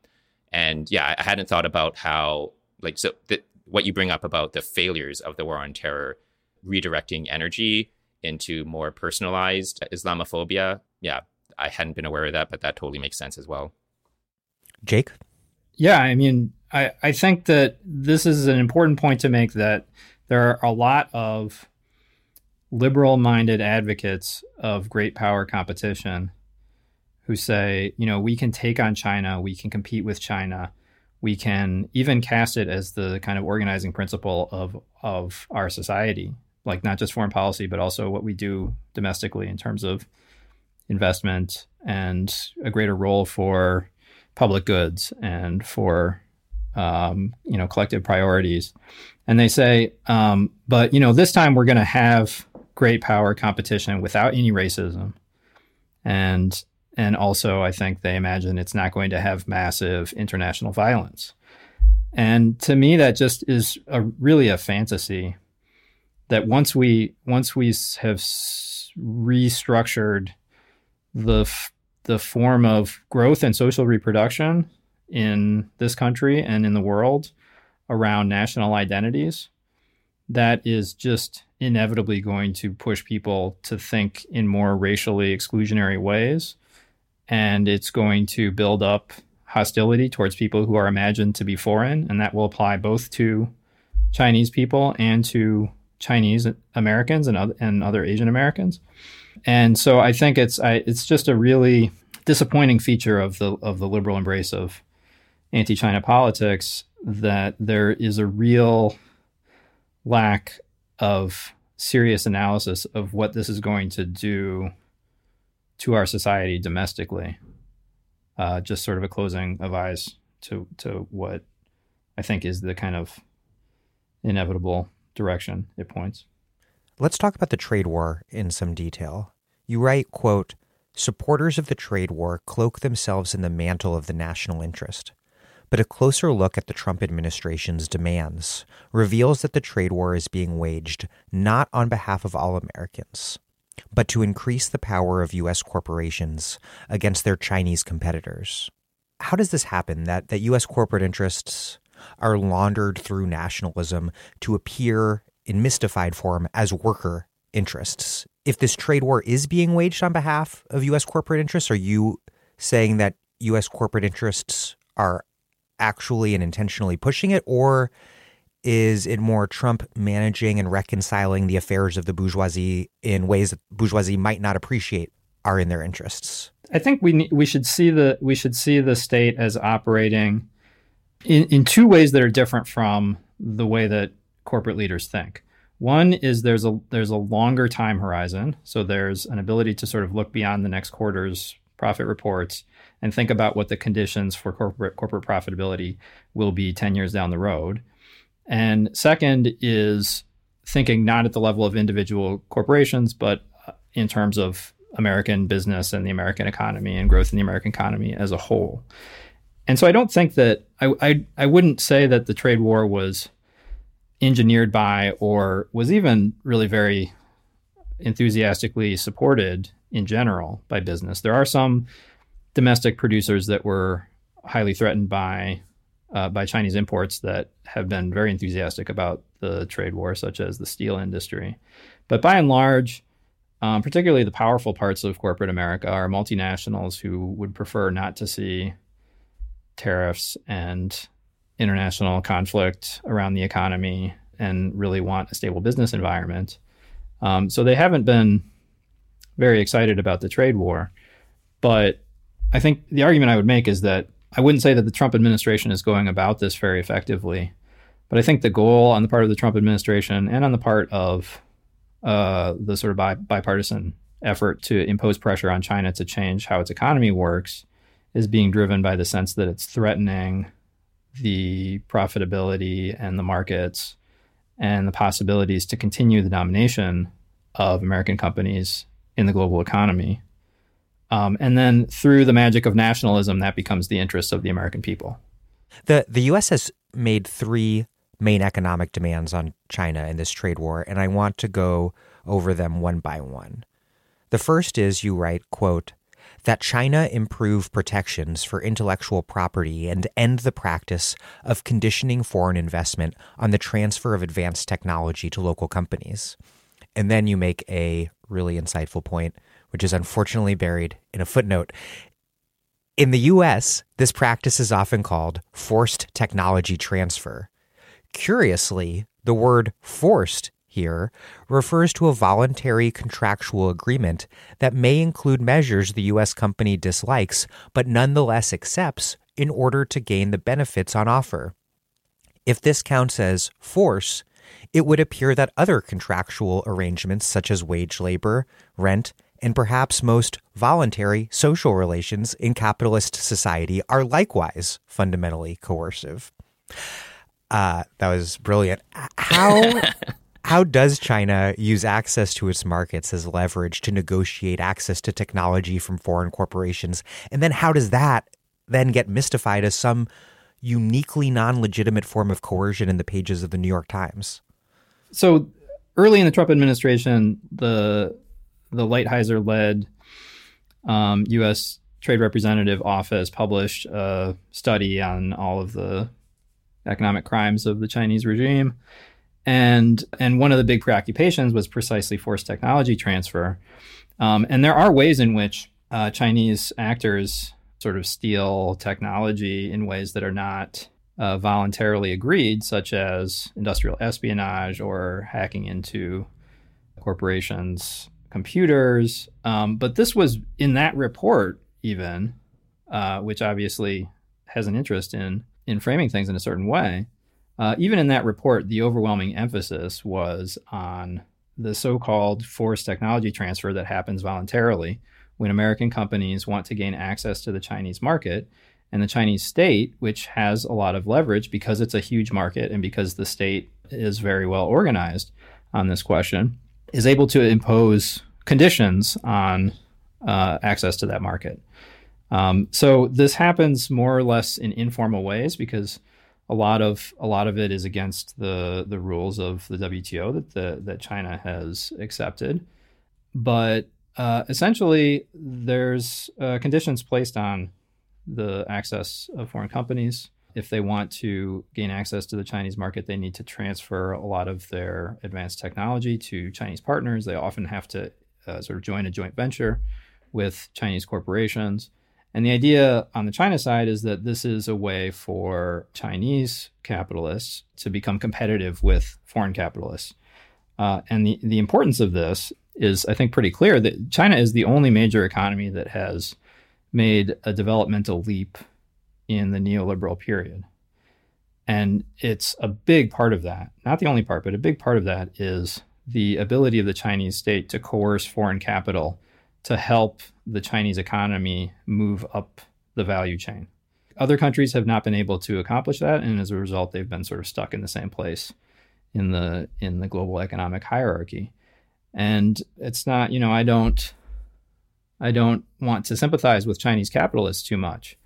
And yeah, I hadn't thought about how like so that what you bring up about the failures of the war on terror, redirecting energy into more personalized Islamophobia. Yeah, I hadn't been aware of that, but that totally makes sense as well. Jake? Yeah, I mean, I, I think that this is an important point to make that there are a lot of liberal minded advocates of great power competition who say, you know, we can take on China, we can compete with China, we can even cast it as the kind of organizing principle of of our society, like not just foreign policy, but also what we do domestically in terms of investment and a greater role for public goods and for um, you know collective priorities. And they say, um, but you know, this time we're going to have great power competition without any racism, and and also I think they imagine it's not going to have massive international violence. And to me, that just is a, really a fantasy. That once we once we have restructured the the form of growth and social reproduction in this country and in the world around national identities, that is just inevitably going to push people to think in more racially exclusionary ways. And it's going to build up hostility towards people who are imagined to be foreign. And that will apply both to Chinese people and to Chinese Americans and other, and other Asian Americans. And so I think it's I, it's just a really disappointing feature of the of the liberal embrace of anti-China politics that there is a real lack of serious analysis of what this is going to do to our society domestically. Uh, just sort of a closing of eyes to to what I think is the kind of inevitable direction it points. Let's talk about the trade war in some detail. You write, quote, supporters of the trade war cloak themselves in the mantle of the national interest. But a closer look at the Trump administration's demands reveals that the trade war is being waged not on behalf of all Americans, but to increase the power of U.S. corporations against their Chinese competitors. How does this happen that, that U.S. corporate interests are laundered through nationalism to appear in mystified form as worker interests. If this trade war is being waged on behalf of U.S. corporate interests, are you saying that U.S. corporate interests are actually and intentionally pushing it, or is it more Trump managing and reconciling the affairs of the bourgeoisie in ways that bourgeoisie might not appreciate are in their interests? I think we we should see the we should see the state as operating in, in two ways that are different from the way that corporate leaders think. One is there's a there's a longer time horizon, so there's an ability to sort of look beyond the next quarter's profit reports and think about what the conditions for corporate corporate profitability will be 10 years down the road. And second is thinking not at the level of individual corporations, but uh, in terms of American business and the American economy and growth in the American economy as a whole. And so I don't think that I, I, I wouldn't say that the trade war was engineered by or was even really very enthusiastically supported in general by business. There are some domestic producers that were highly threatened by uh, by Chinese imports that have been very enthusiastic about the trade war, such as the steel industry. But by and large, um, particularly the powerful parts of corporate America are multinationals who would prefer not to see tariffs and international conflict around the economy and really want a stable business environment. Um, so they haven't been very excited about the trade war. But I think the argument I would make is that I wouldn't say that the Trump administration is going about this very effectively. But I think the goal on the part of the Trump administration and on the part of uh, the sort of bi- bipartisan effort to impose pressure on China to change how its economy works is being driven by the sense that it's threatening the profitability and the markets and the possibilities to continue the domination of American companies in the global economy. Um, and then through the magic of nationalism, that becomes the interests of the American people. The the U.S. has made three main economic demands on China in this trade war, and I want to go over them one by one. The first is, you write, quote, that China improve protections for intellectual property and end the practice of conditioning foreign investment on the transfer of advanced technology to local companies. And then you make a really insightful point, which is unfortunately buried in a footnote. In the US, this practice is often called forced technology transfer. Curiously, the word forced here refers to a voluntary contractual agreement that may include measures the U.S. company dislikes but nonetheless accepts in order to gain the benefits on offer. If this counts as force, it would appear that other contractual arrangements, such as wage labor, rent, and perhaps most voluntary social relations in capitalist society, are likewise fundamentally coercive. Uh, that was brilliant. How how does China use access to its markets as leverage to negotiate access to technology from foreign corporations? And then how does that then get mystified as some uniquely non-legitimate form of coercion in the pages of the New York Times? So early in the Trump administration, the the Lighthizer led um, U.S. Trade Representative Office published a study on all of the economic crimes of the Chinese regime. And, and one of the big preoccupations was precisely forced technology transfer. Um, and there are ways in which uh, Chinese actors sort of steal technology in ways that are not uh, voluntarily agreed, such as industrial espionage or hacking into corporations' computers. Um, but this was in that report, even, uh, which obviously has an interest in in framing things in a certain way. Uh, even in that report, the overwhelming emphasis was on the so called forced technology transfer that happens voluntarily when American companies want to gain access to the Chinese market. And the Chinese state, which has a lot of leverage because it's a huge market and because the state is very well organized on this question, is able to impose conditions on uh, access to that market. Um, so this happens more or less in informal ways because a lot of a lot of it is against the the rules of the WTO that the, that China has accepted. But uh, essentially, there's uh, conditions placed on the access of foreign companies. If they want to gain access to the Chinese market, they need to transfer a lot of their advanced technology to Chinese partners. They often have to uh, sort of join a joint venture with Chinese corporations. And the idea on the China side is that this is a way for Chinese capitalists to become competitive with foreign capitalists. Uh, and the, the importance of this is, I think, pretty clear that China is the only major economy that has made a developmental leap in the neoliberal period. And it's a big part of that, not the only part, but a big part of that is the ability of the Chinese state to coerce foreign capital to help the Chinese economy move up the value chain. Other countries have not been able to accomplish that, and as a result, they've been sort of stuck in the same place in the in the global economic hierarchy. And it's not, you know, I don't I don't want to sympathize with Chinese capitalists too much,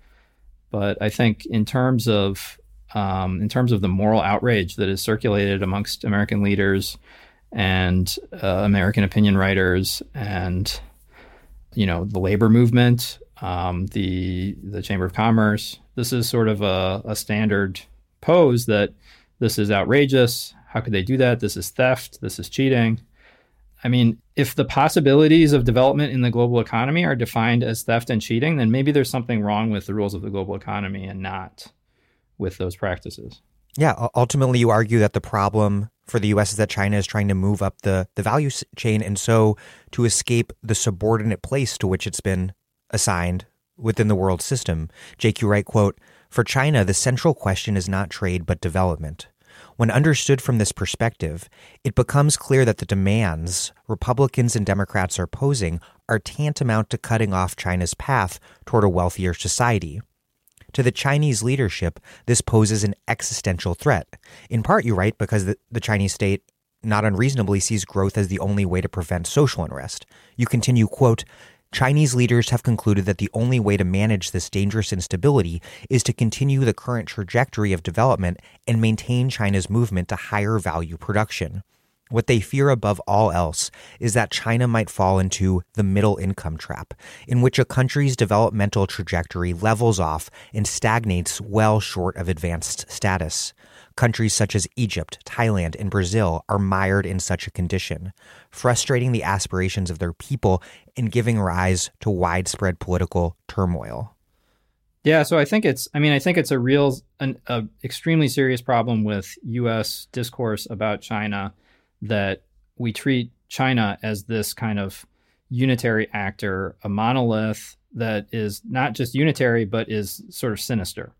but I think in terms of um, in terms of the moral outrage that is circulated amongst American leaders and uh, American opinion writers and you know the labor movement, um, the the Chamber of Commerce. This is sort of a, a standard pose that this is outrageous. How could they do that? This is theft. This is cheating. I mean, if the possibilities of development in the global economy are defined as theft and cheating, then maybe there's something wrong with the rules of the global economy and not with those practices. Yeah, ultimately, you argue that the problem for the U.S. is that China is trying to move up the, the value chain. And so to escape the subordinate place to which it's been assigned within the world system, Jake, you write, quote, for China, the central question is not trade, but development. When understood from this perspective, it becomes clear that the demands Republicans and Democrats are posing are tantamount to cutting off China's path toward a wealthier society. To the Chinese leadership, this poses an existential threat. In part, you write, because the, Chinese state not unreasonably sees growth as the only way to prevent social unrest. You continue, quote, Chinese leaders have concluded that the only way to manage this dangerous instability is to continue the current trajectory of development and maintain China's movement to higher value production. What they fear above all else is that China might fall into the middle income trap, in which a country's developmental trajectory levels off and stagnates well short of advanced status. Countries such as Egypt, Thailand, and Brazil are mired in such a condition, frustrating the aspirations of their people and giving rise to widespread political turmoil. Yeah, so I think it's I mean I think it's a real an a extremely serious problem with US discourse about China that we treat China as this kind of unitary actor, a monolith that is not just unitary, but is sort of sinister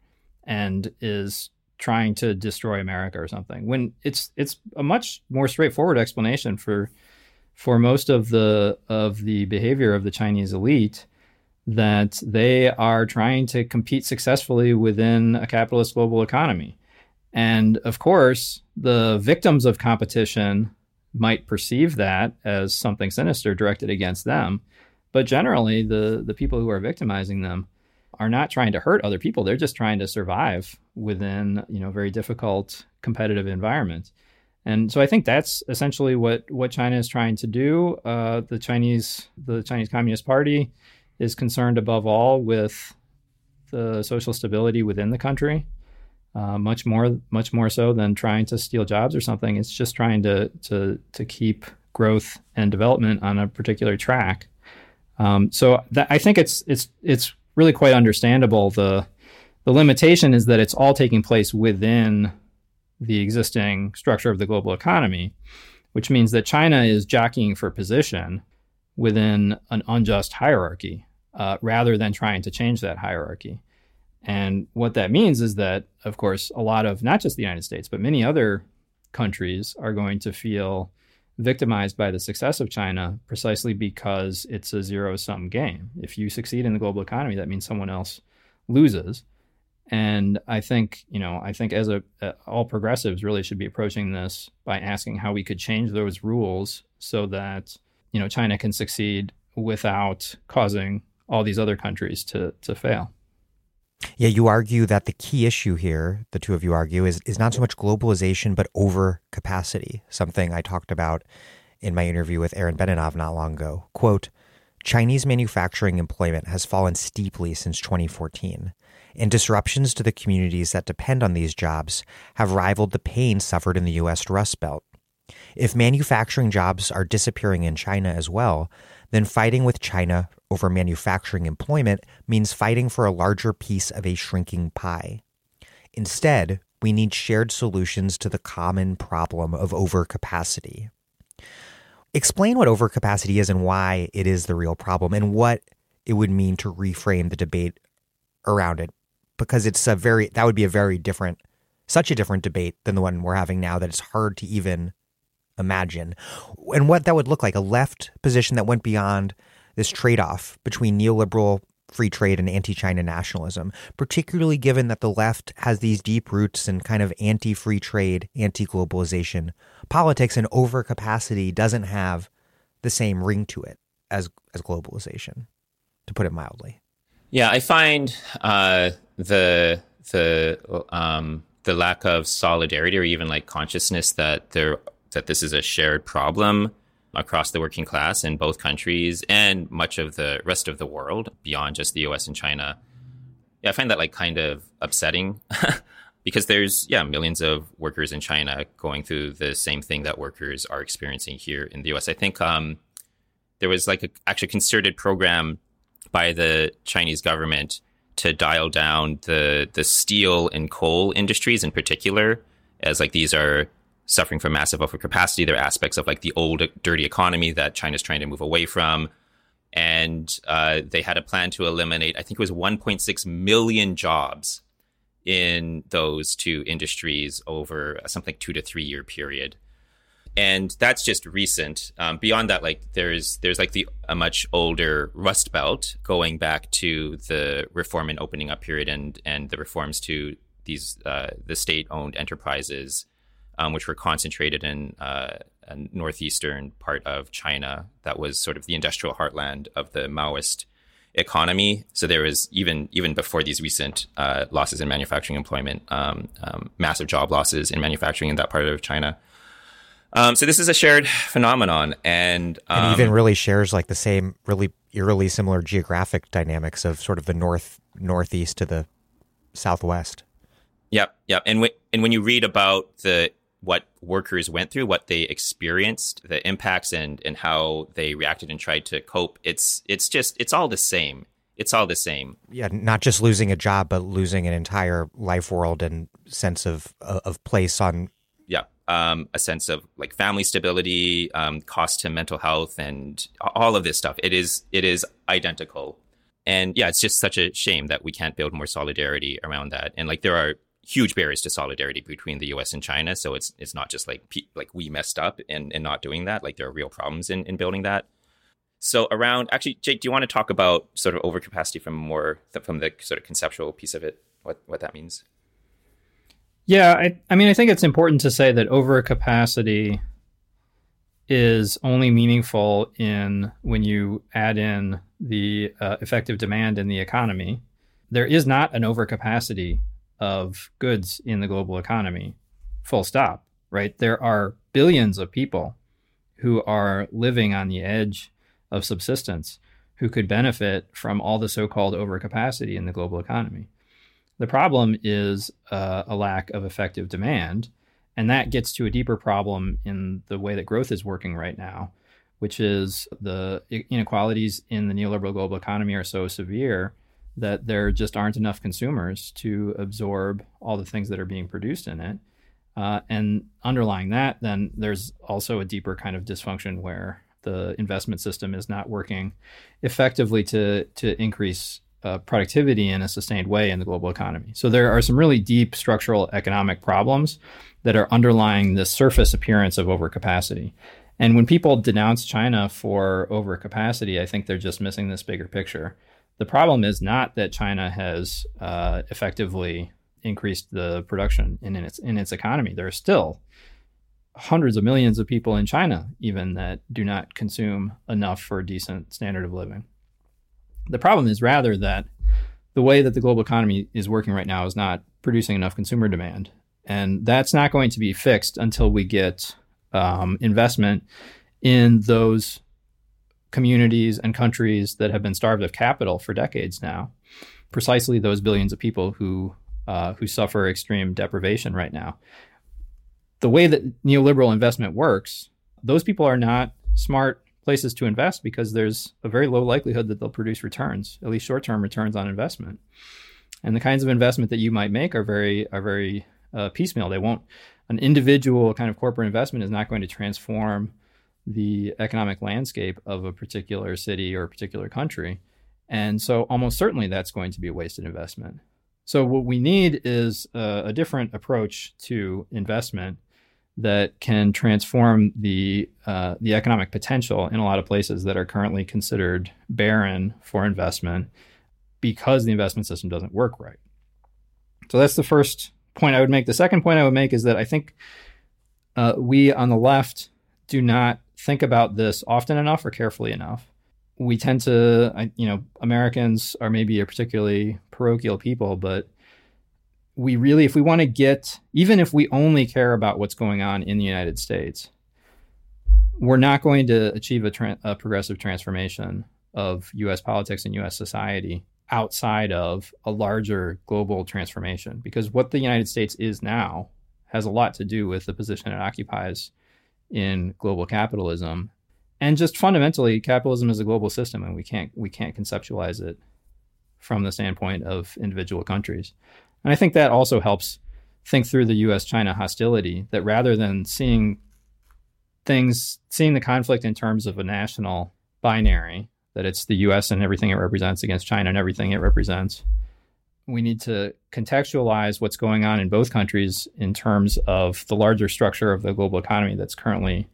and is trying to destroy America or something. When it's it's a much more straightforward explanation for for most of the of the behavior of the Chinese elite that they are trying to compete successfully within a capitalist global economy. And of course, the victims of competition might perceive that as something sinister directed against them. But generally, the, the people who are victimizing them are not trying to hurt other people. They're just trying to survive within, you know, very difficult competitive environment. And so I think that's essentially what, what China is trying to do. Uh, the Chinese the Chinese Communist Party is concerned above all with the social stability within the country uh, much more much more so than trying to steal jobs or something. It's just trying to to to keep growth and development on a particular track. Um, so that, I think it's it's it's really quite understandable. The the limitation is that it's all taking place within the existing structure of the global economy, which means that China is jockeying for position within an unjust hierarchy uh, rather than trying to change that hierarchy. And what that means is that, of course, a lot of not just the United States, but many other countries are going to feel victimized by the success of China precisely because it's a zero sum game. If you succeed in the global economy, that means someone else loses. And I think, you know, I think as a, uh, all progressives really should be approaching this by asking how we could change those rules so that, you know, China can succeed without causing all these other countries to to fail. Yeah, you argue that the key issue here, the two of you argue, is, is not so much globalization, but overcapacity, something I talked about in my interview with Aaron Benanav not long ago. Quote, Chinese manufacturing employment has fallen steeply since 2014, and disruptions to the communities that depend on these jobs have rivaled the pain suffered in the U.S. Rust Belt. If manufacturing jobs are disappearing in China as well, then fighting with China over manufacturing employment means fighting for a larger piece of a shrinking pie. Instead, we need shared solutions to the common problem of overcapacity. Explain what overcapacity is and why it is the real problem and what it would mean to reframe the debate around it because it's a very that would be a very different such a different debate than the one we're having now that it's hard to even imagine. And what that would look like a left position that went beyond this trade off between neoliberal free trade and anti China nationalism, particularly given that the left has these deep roots in kind of anti free trade, anti globalization politics, and overcapacity doesn't have the same ring to it as, as globalization, to put it mildly. Yeah, I find uh, the the um, the lack of solidarity or even like consciousness that there that this is a shared problem across the working class in both countries and much of the rest of the world beyond just the US and China. Yeah, I find that like kind of upsetting because there's yeah, millions of workers in China going through the same thing that workers are experiencing here in the US. I think um, there was like a actually concerted program by the Chinese government to dial down the the steel and coal industries in particular as like these are suffering from massive overcapacity. There are aspects of like the old dirty economy that China's trying to move away from. And uh, they had a plan to eliminate, I think it was 1.6 million jobs in those two industries over something like two to three year period. And that's just recent. Um, beyond that, like there's there's like the a much older Rust Belt going back to the reform and opening up period and and the reforms to these uh, the state owned enterprises um, which were concentrated in uh, a northeastern part of China that was sort of the industrial heartland of the Maoist economy. So there was even even before these recent uh, losses in manufacturing employment, um, um, massive job losses in manufacturing in that part of China. Um, so this is a shared phenomenon, and, um, and even really shares like the same, really eerily similar geographic dynamics of sort of the north northeast to the southwest. Yep, yep. And when and when you read about the what workers went through, what they experienced, the impacts, and and how they reacted and tried to cope, it's it's just it's all the same. It's all the same. Yeah, not just losing a job, but losing an entire life world and sense of of place on yeah um, a sense of like family stability um, cost to mental health and all of this stuff it is it is identical and yeah it's just such a shame that we can't build more solidarity around that and like there are huge barriers to solidarity between the us and china. So it's it's not just like like we messed up in, in not doing that. Like there are real problems in, in building that. So around actually jake do you want to talk about sort of overcapacity from more from the sort of conceptual piece of it what what that means? Yeah, I, I mean, I think it's important to say that overcapacity is only meaningful in when you add in the uh, effective demand in the economy. There is not an overcapacity of goods in the global economy, full stop, right? There are billions of people who are living on the edge of subsistence who could benefit from all the so called overcapacity in the global economy. The problem is uh, a lack of effective demand. And that gets to a deeper problem in the way that growth is working right now, which is the inequalities in the neoliberal global economy are so severe that there just aren't enough consumers to absorb all the things that are being produced in it. Uh, and underlying that, then there's also a deeper kind of dysfunction where the investment system is not working effectively to to increase uh, productivity in a sustained way in the global economy. So there are some really deep structural economic problems that are underlying the surface appearance of overcapacity. And when people denounce China for overcapacity, I think they're just missing this bigger picture. The problem is not that China has uh, effectively increased the production in, in its in its economy. There are still hundreds of millions of people in China, even that do not consume enough for a decent standard of living. The problem is rather that the way that the global economy is working right now is not producing enough consumer demand. And that's not going to be fixed until we get um, investment in those communities and countries that have been starved of capital for decades now. Precisely those billions of people who uh, who suffer extreme deprivation right now. The way that neoliberal investment works, those people are not smart places to invest because there's a very low likelihood that they'll produce returns, at least short-term returns on investment. And the kinds of investment that you might make are very are very uh, piecemeal. They won't. An individual kind of corporate investment is not going to transform the economic landscape of a particular city or a particular country. And so, almost certainly, that's going to be a wasted investment. So, what we need is a, a different approach to investment that can transform the uh, the economic potential in a lot of places that are currently considered barren for investment because the investment system doesn't work right. So that's the first point I would make. The second point I would make is that I think uh, we on the left do not think about this often enough or carefully enough. We tend to, you know, Americans are maybe a particularly parochial people, but we really, if we want to get, even if we only care about what's going on in the United States, we're not going to achieve a, tra- a progressive transformation of US politics and US society outside of a larger global transformation. Because what the United States is now has a lot to do with the position it occupies in global capitalism. And just fundamentally, capitalism is a global system, and we can't we can't conceptualize it from the standpoint of individual countries. And I think that also helps think through the US China hostility that rather than seeing things, seeing the conflict in terms of a national binary, that it's the US and everything it represents against China and everything it represents, we need to contextualize what's going on in both countries in terms of the larger structure of the global economy that's currently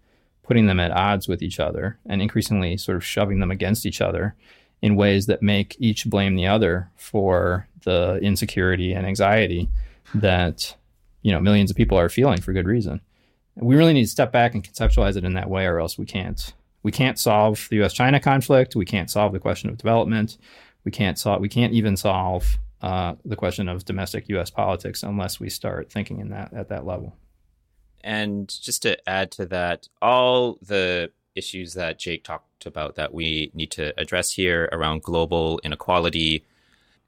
putting them at odds with each other and increasingly sort of shoving them against each other in ways that make each blame the other for the insecurity and anxiety that you know millions of people are feeling for good reason. We really need to step back and conceptualize it in that way, or else we can't we can't solve the U.S.-China conflict. We can't solve the question of development. We can't solve we can't even solve uh, the question of domestic U.S. politics unless we start thinking in that at that level. And just to add to that, all the issues that Jake talked about that we need to address here around global inequality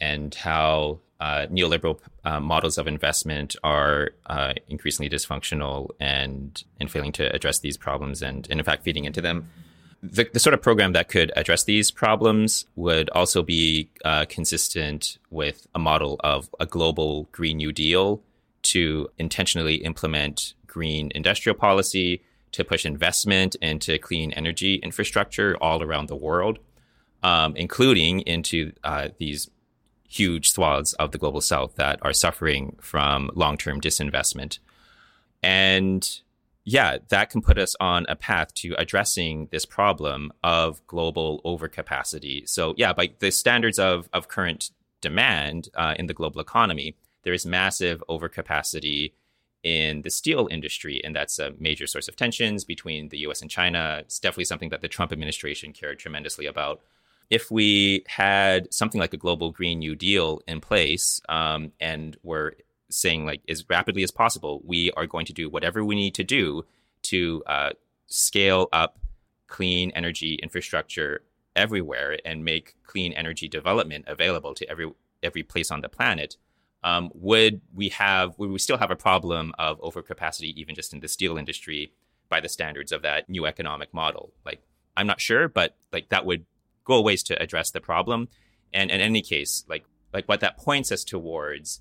and how uh, neoliberal uh, models of investment are uh, increasingly dysfunctional and and failing to address these problems and, and in fact feeding into them. The, the sort of program that could address these problems would also be uh, consistent with a model of a global Green New Deal to intentionally implement green industrial policy, to push investment into clean energy infrastructure all around the world, um, including into uh, these huge swaths of the global south that are suffering from long term disinvestment. And yeah, that can put us on a path to addressing this problem of global overcapacity. So, yeah, by the standards of, of current demand uh, in the global economy, there is massive overcapacity in the steel industry, and that's a major source of tensions between the US and China. It's definitely something that the Trump administration cared tremendously about if we had something like a global Green New Deal in place, um, and we're saying like as rapidly as possible, we are going to do whatever we need to do to uh, scale up clean energy infrastructure everywhere and make clean energy development available to every every place on the planet. Um, would we have would we still have a problem of overcapacity even just in the steel industry by the standards of that new economic model? Like I'm not sure, but like that would go a ways to address the problem. And in any case, like like what that points us towards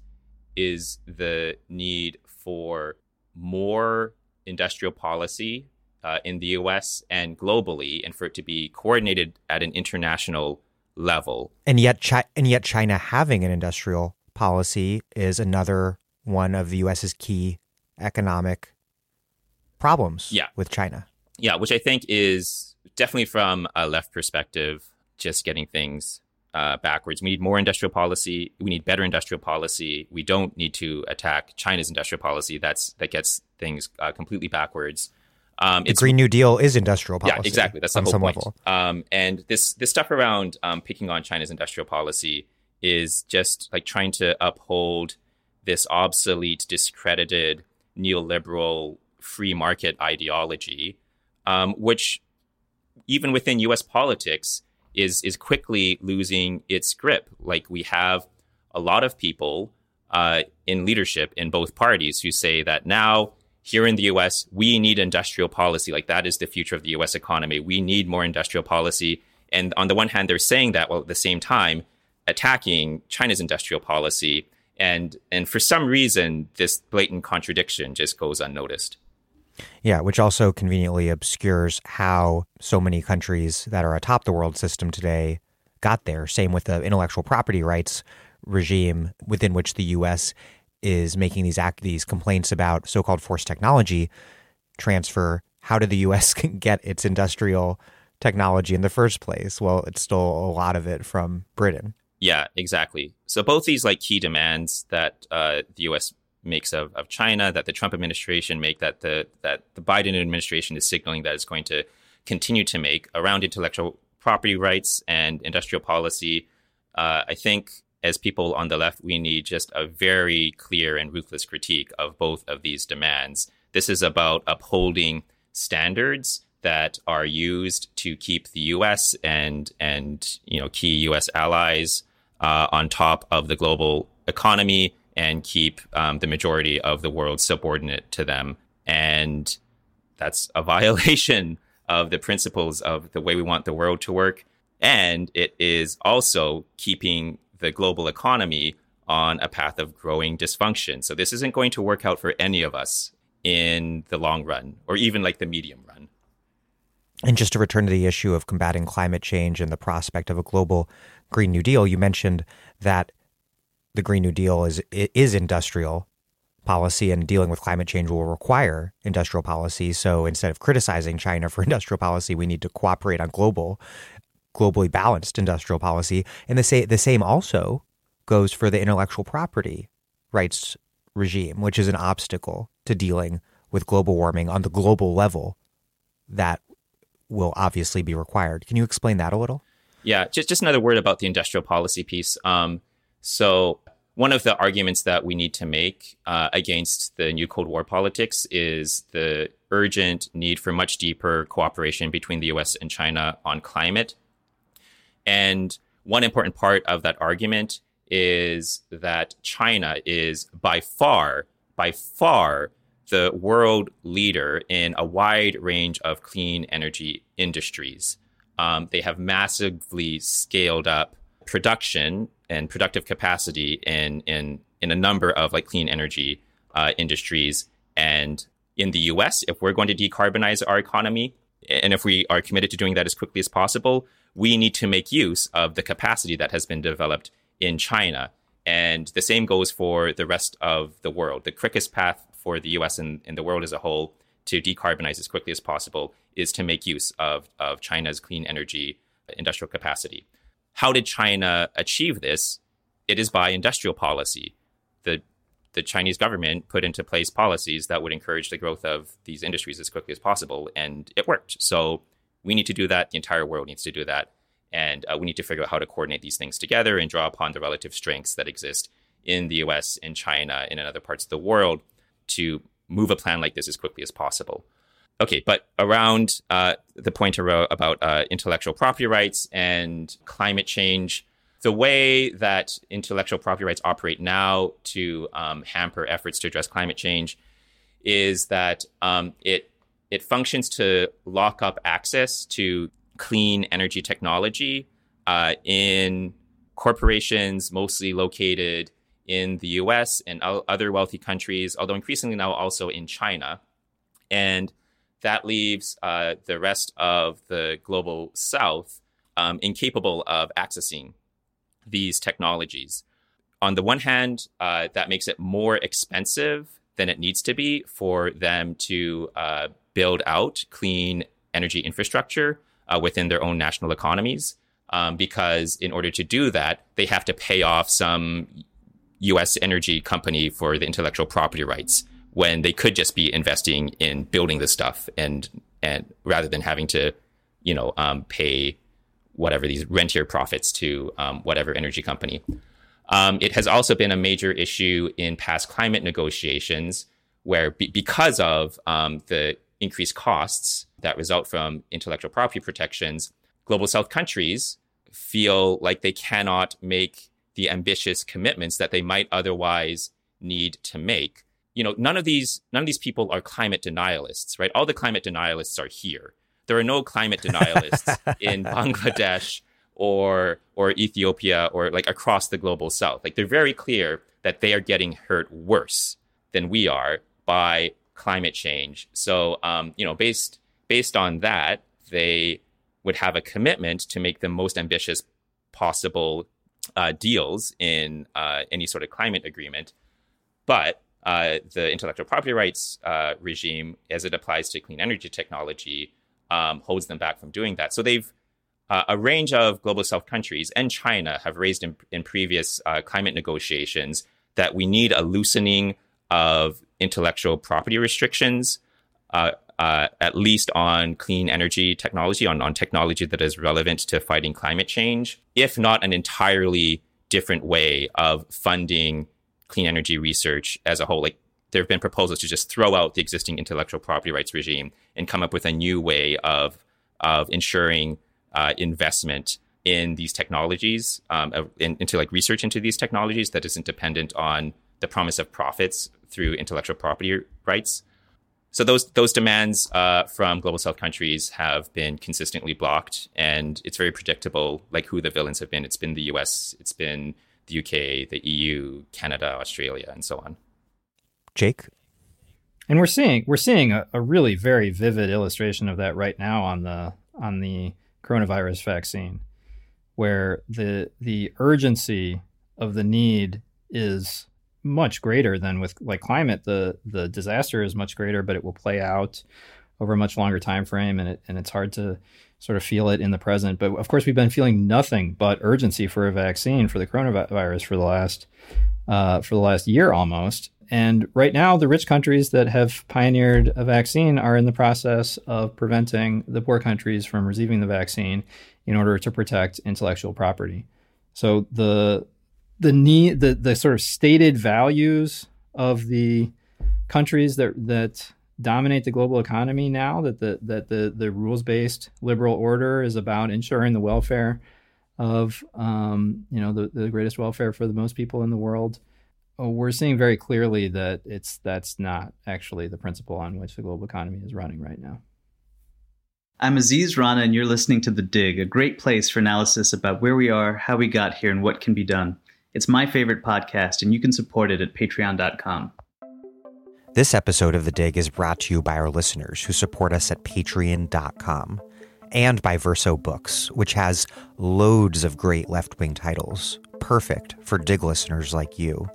is the need for more industrial policy uh, in the U.S. and globally, and for it to be coordinated at an international level. And yet, Chi- and yet, China having an industrial policy is another one of the U.S.'s key economic problems. Yeah. with China. Yeah, which I think is definitely from a left perspective just getting things uh, backwards. We need more industrial policy. We need better industrial policy. We don't need to attack China's industrial policy. That's that gets things uh, completely backwards. Um, the Green New Deal is industrial policy. Yeah, exactly. That's the whole point. Um, and this this stuff around um, picking on China's industrial policy is just like trying to uphold this obsolete, discredited neoliberal free market ideology, um, which even within U.S. politics is is quickly losing its grip. Like we have a lot of people uh, in leadership in both parties who say that now here in the U.S. we need industrial policy. Like that is the future of the U.S. economy. We need more industrial policy. And on the one hand, they're saying that while at the same time attacking China's industrial policy. And and for some reason, this blatant contradiction just goes unnoticed. Yeah, which also conveniently obscures how so many countries that are atop the world system today got there. Same with the intellectual property rights regime within which the U.S. is making these act these complaints about so-called forced technology transfer. How did the U.S. get its industrial technology in the first place? Well, it stole a lot of it from Britain. Yeah, exactly. So both these like key demands that uh, the U.S makes of, of China, that the Trump administration make, that the that the Biden administration is signaling that it's going to continue to make around intellectual property rights and industrial policy. Uh, I think as people on the left, we need just a very clear and ruthless critique of both of these demands. This is about upholding standards that are used to keep the U.S. and and you know key U.S. allies uh, on top of the global economy and keep um, the majority of the world subordinate to them. And that's a violation of the principles of the way we want the world to work. And it is also keeping the global economy on a path of growing dysfunction. So this isn't going to work out for any of us in the long run or even like the medium run. And just to return to the issue of combating climate change and the prospect of a global Green New Deal, you mentioned that the Green New Deal is is industrial policy and dealing with climate change will require industrial policy. So instead of criticizing China for industrial policy, we need to cooperate on global, globally balanced industrial policy. And the same the same also goes for the intellectual property rights regime, which is an obstacle to dealing with global warming on the global level that will obviously be required. Can you explain that a little? Yeah, just just another word about the industrial policy piece. Um, so one of the arguments that we need to make uh, against the new Cold War politics is the urgent need for much deeper cooperation between the US and China on climate. And one important part of that argument is that China is by far, by far, the world leader in a wide range of clean energy industries. Um, they have massively scaled up production and productive capacity in in in a number of like clean energy uh, industries. And in the U.S., if we're going to decarbonize our economy, and if we are committed to doing that as quickly as possible, we need to make use of the capacity that has been developed in China. And the same goes for the rest of the world. The quickest path for the US and, and the world as a whole to decarbonize as quickly as possible is to make use of, of China's clean energy industrial capacity. How did China achieve this? It is by industrial policy. The the Chinese government put into place policies that would encourage the growth of these industries as quickly as possible, and it worked. So we need to do that. The entire world needs to do that. And uh, we need to figure out how to coordinate these things together and draw upon the relative strengths that exist in the US, in China, and in other parts of the world to move a plan like this as quickly as possible. Okay, but around uh, the point about uh, intellectual property rights and climate change, the way that intellectual property rights operate now to um, hamper efforts to address climate change is that um, it it functions to lock up access to clean energy technology uh, in corporations mostly located in the US and other wealthy countries, although increasingly now also in China. And that leaves uh, the rest of the global south um, incapable of accessing these technologies. On the one hand, uh, that makes it more expensive than it needs to be for them to uh, build out clean energy infrastructure uh, within their own national economies. Um, because in order to do that, they have to pay off some U.S. energy company for the intellectual property rights when they could just be investing in building the stuff and and rather than having to, you know, um, pay whatever these rentier profits to um, whatever energy company. Um, it has also been a major issue in past climate negotiations, where be- because of um, the increased costs that result from intellectual property protections, global south countries feel like they cannot make the ambitious commitments that they might otherwise need to make. You know, none of these none of these people are climate denialists, right? All the climate denialists are here. There are no climate denialists in Bangladesh or or Ethiopia or like across the global south. Like they're very clear that they are getting hurt worse than we are by climate change. So, um, you know, based based on that, they would have a commitment to make the most ambitious possible uh, deals in uh, any sort of climate agreement. But uh, the intellectual property rights uh, regime, as it applies to clean energy technology, um, holds them back from doing that. So they've uh, a range of global south countries and China have raised in, in previous uh, climate negotiations that we need a loosening of intellectual property restrictions, uh, uh, at least on clean energy technology, on, on technology that is relevant to fighting climate change, if not an entirely different way of funding clean energy research as a whole. Like there have been proposals to just throw out the existing intellectual property rights regime and come up with a new way of of ensuring uh, investment in these technologies, um, in, into like research into these technologies that isn't dependent on the promise of profits through intellectual property rights. So those those demands uh, from global south countries have been consistently blocked, and it's very predictable, like who the villains have been. It's been the U.S., it's been the UK, the EU, Canada, Australia, and so on. Jake, and we're seeing we're seeing a, a really very vivid illustration of that right now on the on the coronavirus vaccine, where the the urgency of the need is much greater than with like climate. The the disaster is much greater, but it will play out over a much longer time frame, and it and it's hard to sort of feel it in the present. But of course, we've been feeling nothing but urgency for a vaccine for the coronavirus for the last uh, for the last year almost. And right now, the rich countries that have pioneered a vaccine are in the process of preventing the poor countries from receiving the vaccine in order to protect intellectual property. So the the need the the sort of stated values of the countries that that dominate the global economy now that the that the the rules based liberal order is about ensuring the welfare of um, you know the, the greatest welfare for the most people in the world uh, we're seeing very clearly that it's that's not actually the principle on which the global economy is running right now I'm Aziz Rana, and you're listening to The Dig, a great place for analysis about where we are, how we got here, and what can be done. It's my favorite podcast, and you can support it at patreon.com. This episode of The Dig is brought to you by our listeners who support us at patreon.com and by Verso Books, which has loads of great left wing titles, perfect for Dig listeners like you.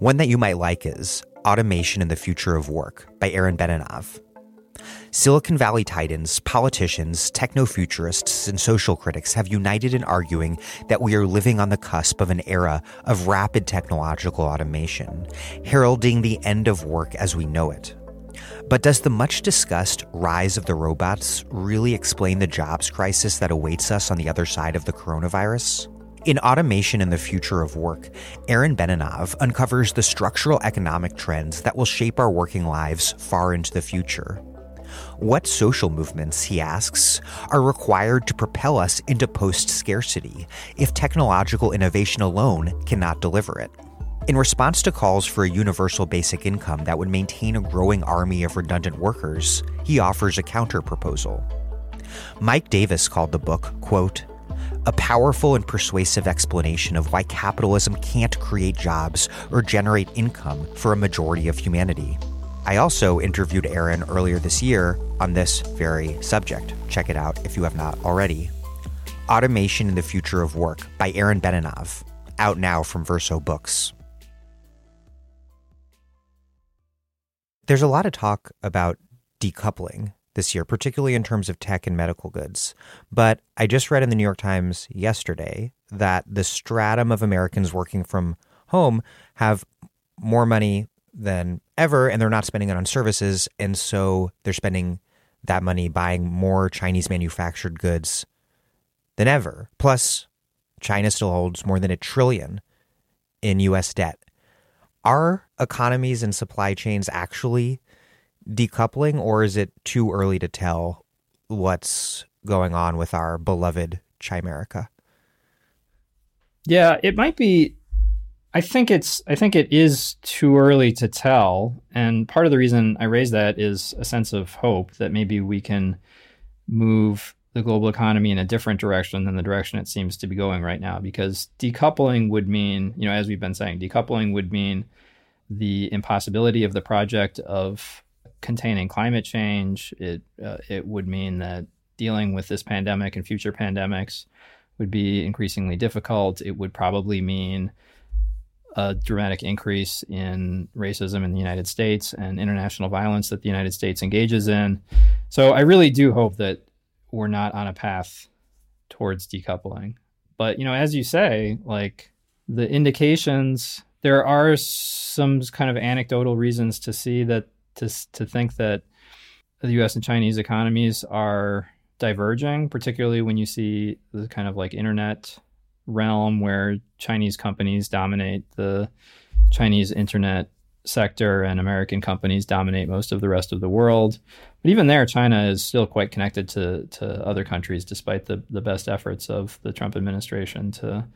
One that you might like is Automation and the Future of Work by Aaron Benanav. Silicon Valley titans, politicians, techno futurists, and social critics have united in arguing that we are living on the cusp of an era of rapid technological automation, heralding the end of work as we know it. But does the much discussed rise of the robots really explain the jobs crisis that awaits us on the other side of the coronavirus? In Automation and the Future of Work, Aaron Benanav uncovers the structural economic trends that will shape our working lives far into the future. What social movements, he asks, are required to propel us into post scarcity if technological innovation alone cannot deliver it? In response to calls for a universal basic income that would maintain a growing army of redundant workers, he offers a counterproposal. Mike Davis called the book, quote, a powerful and persuasive explanation of why capitalism can't create jobs or generate income for a majority of humanity. I also interviewed Aaron earlier this year on this very subject. Check it out if you have not already. Automation in the Future of Work by Aaron Benanav, out now from Verso Books. There's a lot of talk about decoupling this year, particularly in terms of tech and medical goods. But I just read in the New York Times yesterday that the stratum of Americans working from home have more money than ever, and they're not spending it on services. And so they're spending that money buying more Chinese manufactured goods than ever. Plus, China still holds more than a trillion in US debt. Are economies and supply chains actually decoupling, or is it too early to tell what's going on with our beloved Chimerica? Yeah, it might be I think it's I think it is too early to tell, and part of the reason I raise that is a sense of hope that maybe we can move the global economy in a different direction than the direction it seems to be going right now. Because decoupling would mean, you know, as we've been saying, decoupling would mean the impossibility of the project of containing climate change. It uh, it would mean that dealing with this pandemic and future pandemics would be increasingly difficult. It would probably mean a dramatic increase in racism in the United States and international violence that the United States engages in. So I really do hope that we're not on a path towards decoupling. But you know, as you say, like the indications, there are some kind of anecdotal reasons to see that to to think that the U.S. and Chinese economies are diverging, particularly when you see the kind of like internet realm where Chinese companies dominate the Chinese internet sector and American companies dominate most of the rest of the world. But even there, China is still quite connected to, to other countries, despite the, the best efforts of the Trump administration to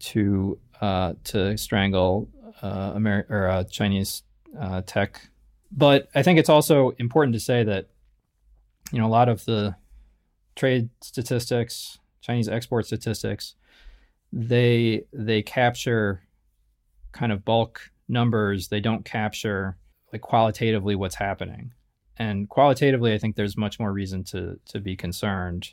to uh, to strangle uh, or uh, Chinese uh, tech. But I think it's also important to say that you know a lot of the trade statistics, Chinese export statistics, they they capture kind of bulk numbers. They don't capture like qualitatively what's happening. And qualitatively, I think there's much more reason to to be concerned,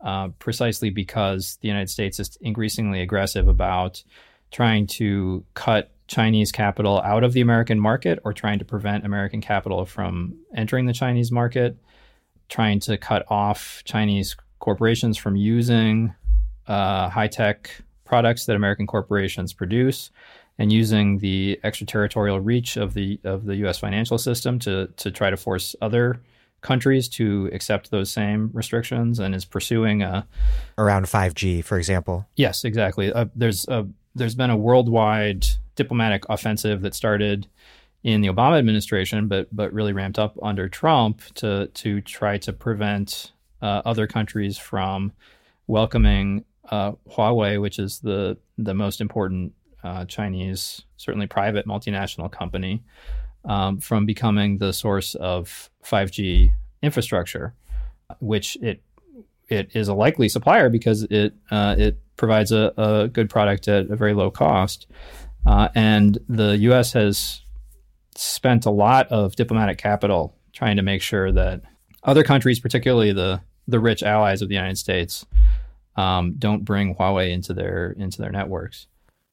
uh, precisely because the United States is increasingly aggressive about trying to cut Chinese capital out of the American market or trying to prevent American capital from entering the Chinese market, trying to cut off Chinese corporations from using uh, high tech products that American corporations produce, and using the extraterritorial reach of the of the U.S. financial system to to try to force other countries to accept those same restrictions, and is pursuing a around 5G, for example. Yes, exactly. Uh, there's a there's been a worldwide diplomatic offensive that started in the Obama administration, but but really ramped up under Trump to to try to prevent uh, other countries from welcoming uh, Huawei, which is the the most important uh, Chinese, certainly private multinational company, um, from becoming the source of 5G infrastructure, which it it is a likely supplier because it uh, it provides a, a, good product at a very low cost, uh, and the U.S. has spent a lot of diplomatic capital trying to make sure that other countries, particularly the the rich allies of the United States, um, don't bring Huawei into their into their networks.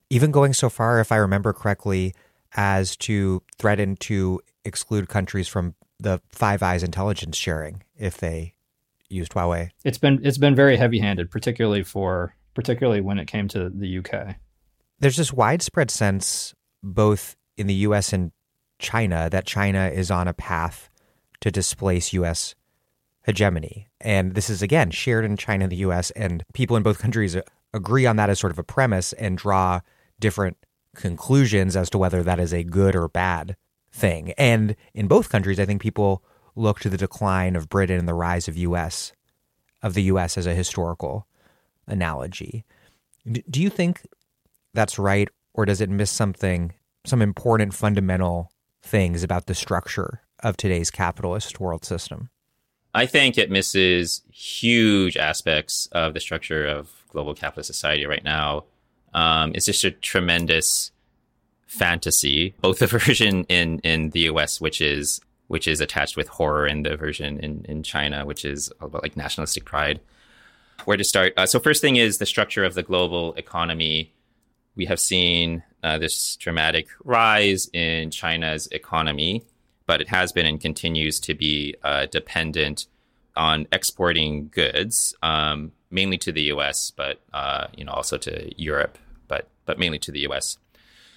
Even going so far, if I remember correctly, as to threaten to exclude countries from the Five Eyes intelligence sharing if they used Huawei. It's been it's been very heavy handed, particularly for particularly when it came to the UK. There's this widespread sense, both in the US and China, that China is on a path to displace US hegemony. And this is, again, shared in China and the US, and people in both countries agree on that as sort of a premise and draw different conclusions as to whether that is a good or bad thing. And in both countries, I think people look to the decline of Britain and the rise of US of the US as a historical analogy. Do you think that's right or does it miss something some important fundamental things about the structure of today's capitalist world system? I think it misses huge aspects of the structure of global capitalist society right now. Um, it's just a tremendous fantasy, both the version in, in the US, which is which is attached with horror, and the version in, in China, which is about like nationalistic pride. Where to start? Uh, so first thing is the structure of the global economy. We have seen uh, this dramatic rise in China's economy but it has been and continues to be uh, dependent on exporting goods, um, mainly to the U.S., but uh, you know also to Europe, but but mainly to the U.S.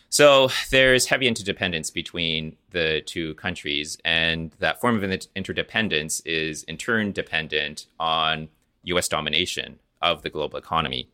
So there's heavy interdependence between the two countries, and that form of interdependence is in turn dependent on U.S. domination of the global economy.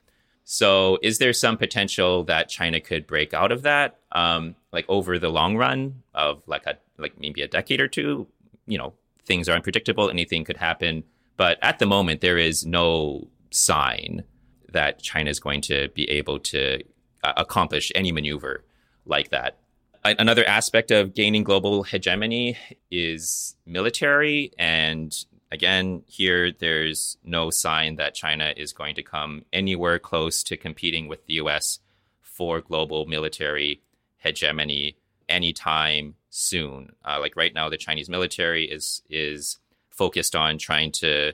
So, is there some potential that China could break out of that, um, like over the long run of like a like maybe a decade or two. You know, things are unpredictable, anything could happen. But at the moment, there is no sign that China is going to be able to uh, accomplish any maneuver like that. Another aspect of gaining global hegemony is military. And again, here there's no sign that China is going to come anywhere close to competing with the US for global military hegemony anytime soon. Uh, like right now, the Chinese military is is focused on trying to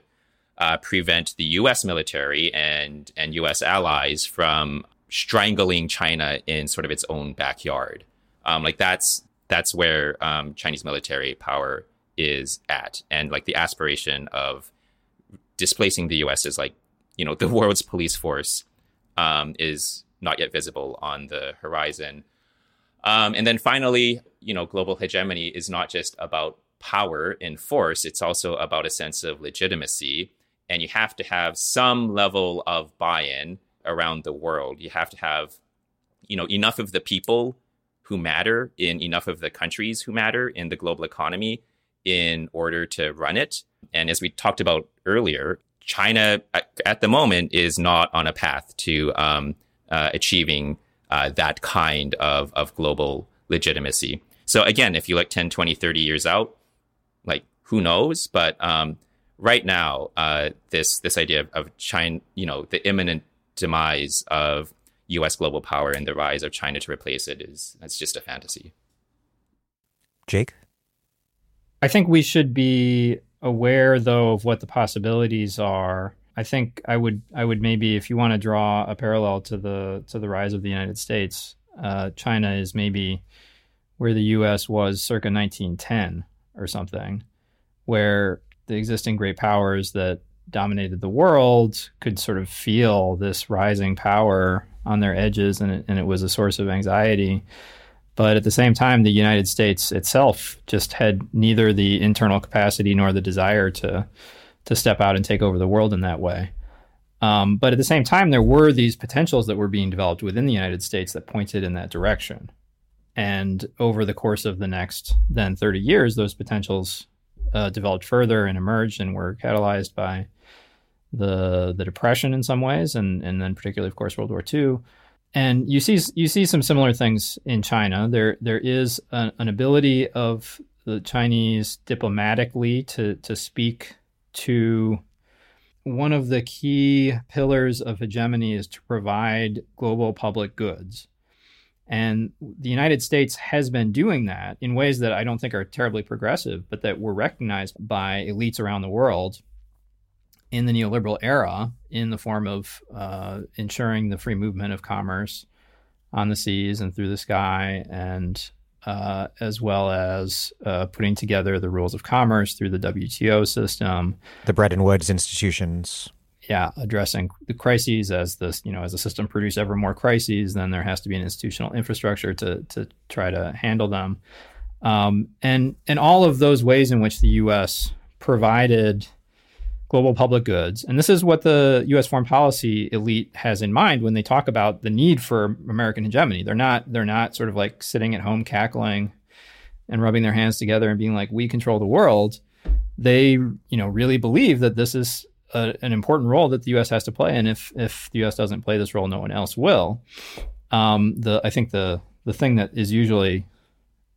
uh, prevent the U.S. military and and U.S. allies from strangling China in sort of its own backyard. Um, like that's that's where um, Chinese military power is at, and like the aspiration of displacing the U.S. is like you know the world's police force um, is not yet visible on the horizon. Um, and then finally, you know, global hegemony is not just about power and force, it's also about a sense of legitimacy. And you have to have some level of buy in around the world. You have to have, you know, enough of the people who matter in enough of the countries who matter in the global economy in order to run it. And as we talked about earlier, China at, the moment is not on a path to um, uh, achieving uh, that kind of, of global legitimacy. So again, if you look 10, 20, 30 years out, like who knows? But um, right now, uh, this this idea of, of China, you know, the imminent demise of U.S. global power and the rise of China to replace it is that's just a fantasy. Jake, I think we should be aware though of what the possibilities are I think I would I would maybe if you want to draw a parallel to the to the rise of the United States, uh, China is maybe where the U.S. was circa 1910 or something, where the existing great powers that dominated the world could sort of feel this rising power on their edges, and it, and it was a source of anxiety. But at the same time, the United States itself just had neither the internal capacity nor the desire to to step out and take over the world in that way. Um, but at the same time, there were these potentials that were being developed within the United States that pointed in that direction. And over the course of the next then 30 years, those potentials uh, developed further and emerged and were catalyzed by the the depression in some ways, and and then particularly, of course, World War II. And you see you see some similar things in China. There there is an, an ability of the Chinese diplomatically to to speak to one of the key pillars of hegemony is to provide global public goods. And the United States has been doing that in ways that I don't think are terribly progressive, but that were recognized by elites around the world in the neoliberal era in the form of uh, ensuring the free movement of commerce on the seas and through the sky, and uh, as well as uh, putting together the rules of commerce through the WTO system, the Bretton Woods institutions. Yeah, addressing the crises as this, you know, as the system produces ever more crises, then there has to be an institutional infrastructure to to try to handle them, um, and and all of those ways in which the U.S. provided global public goods. And this is what the US foreign policy elite has in mind when they talk about the need for American hegemony. They're not they're not sort of like sitting at home cackling and rubbing their hands together and being like we control the world. They, you know, really believe that this is a, an important role that the US has to play and if if the US doesn't play this role no one else will. Um, the I think the the thing that is usually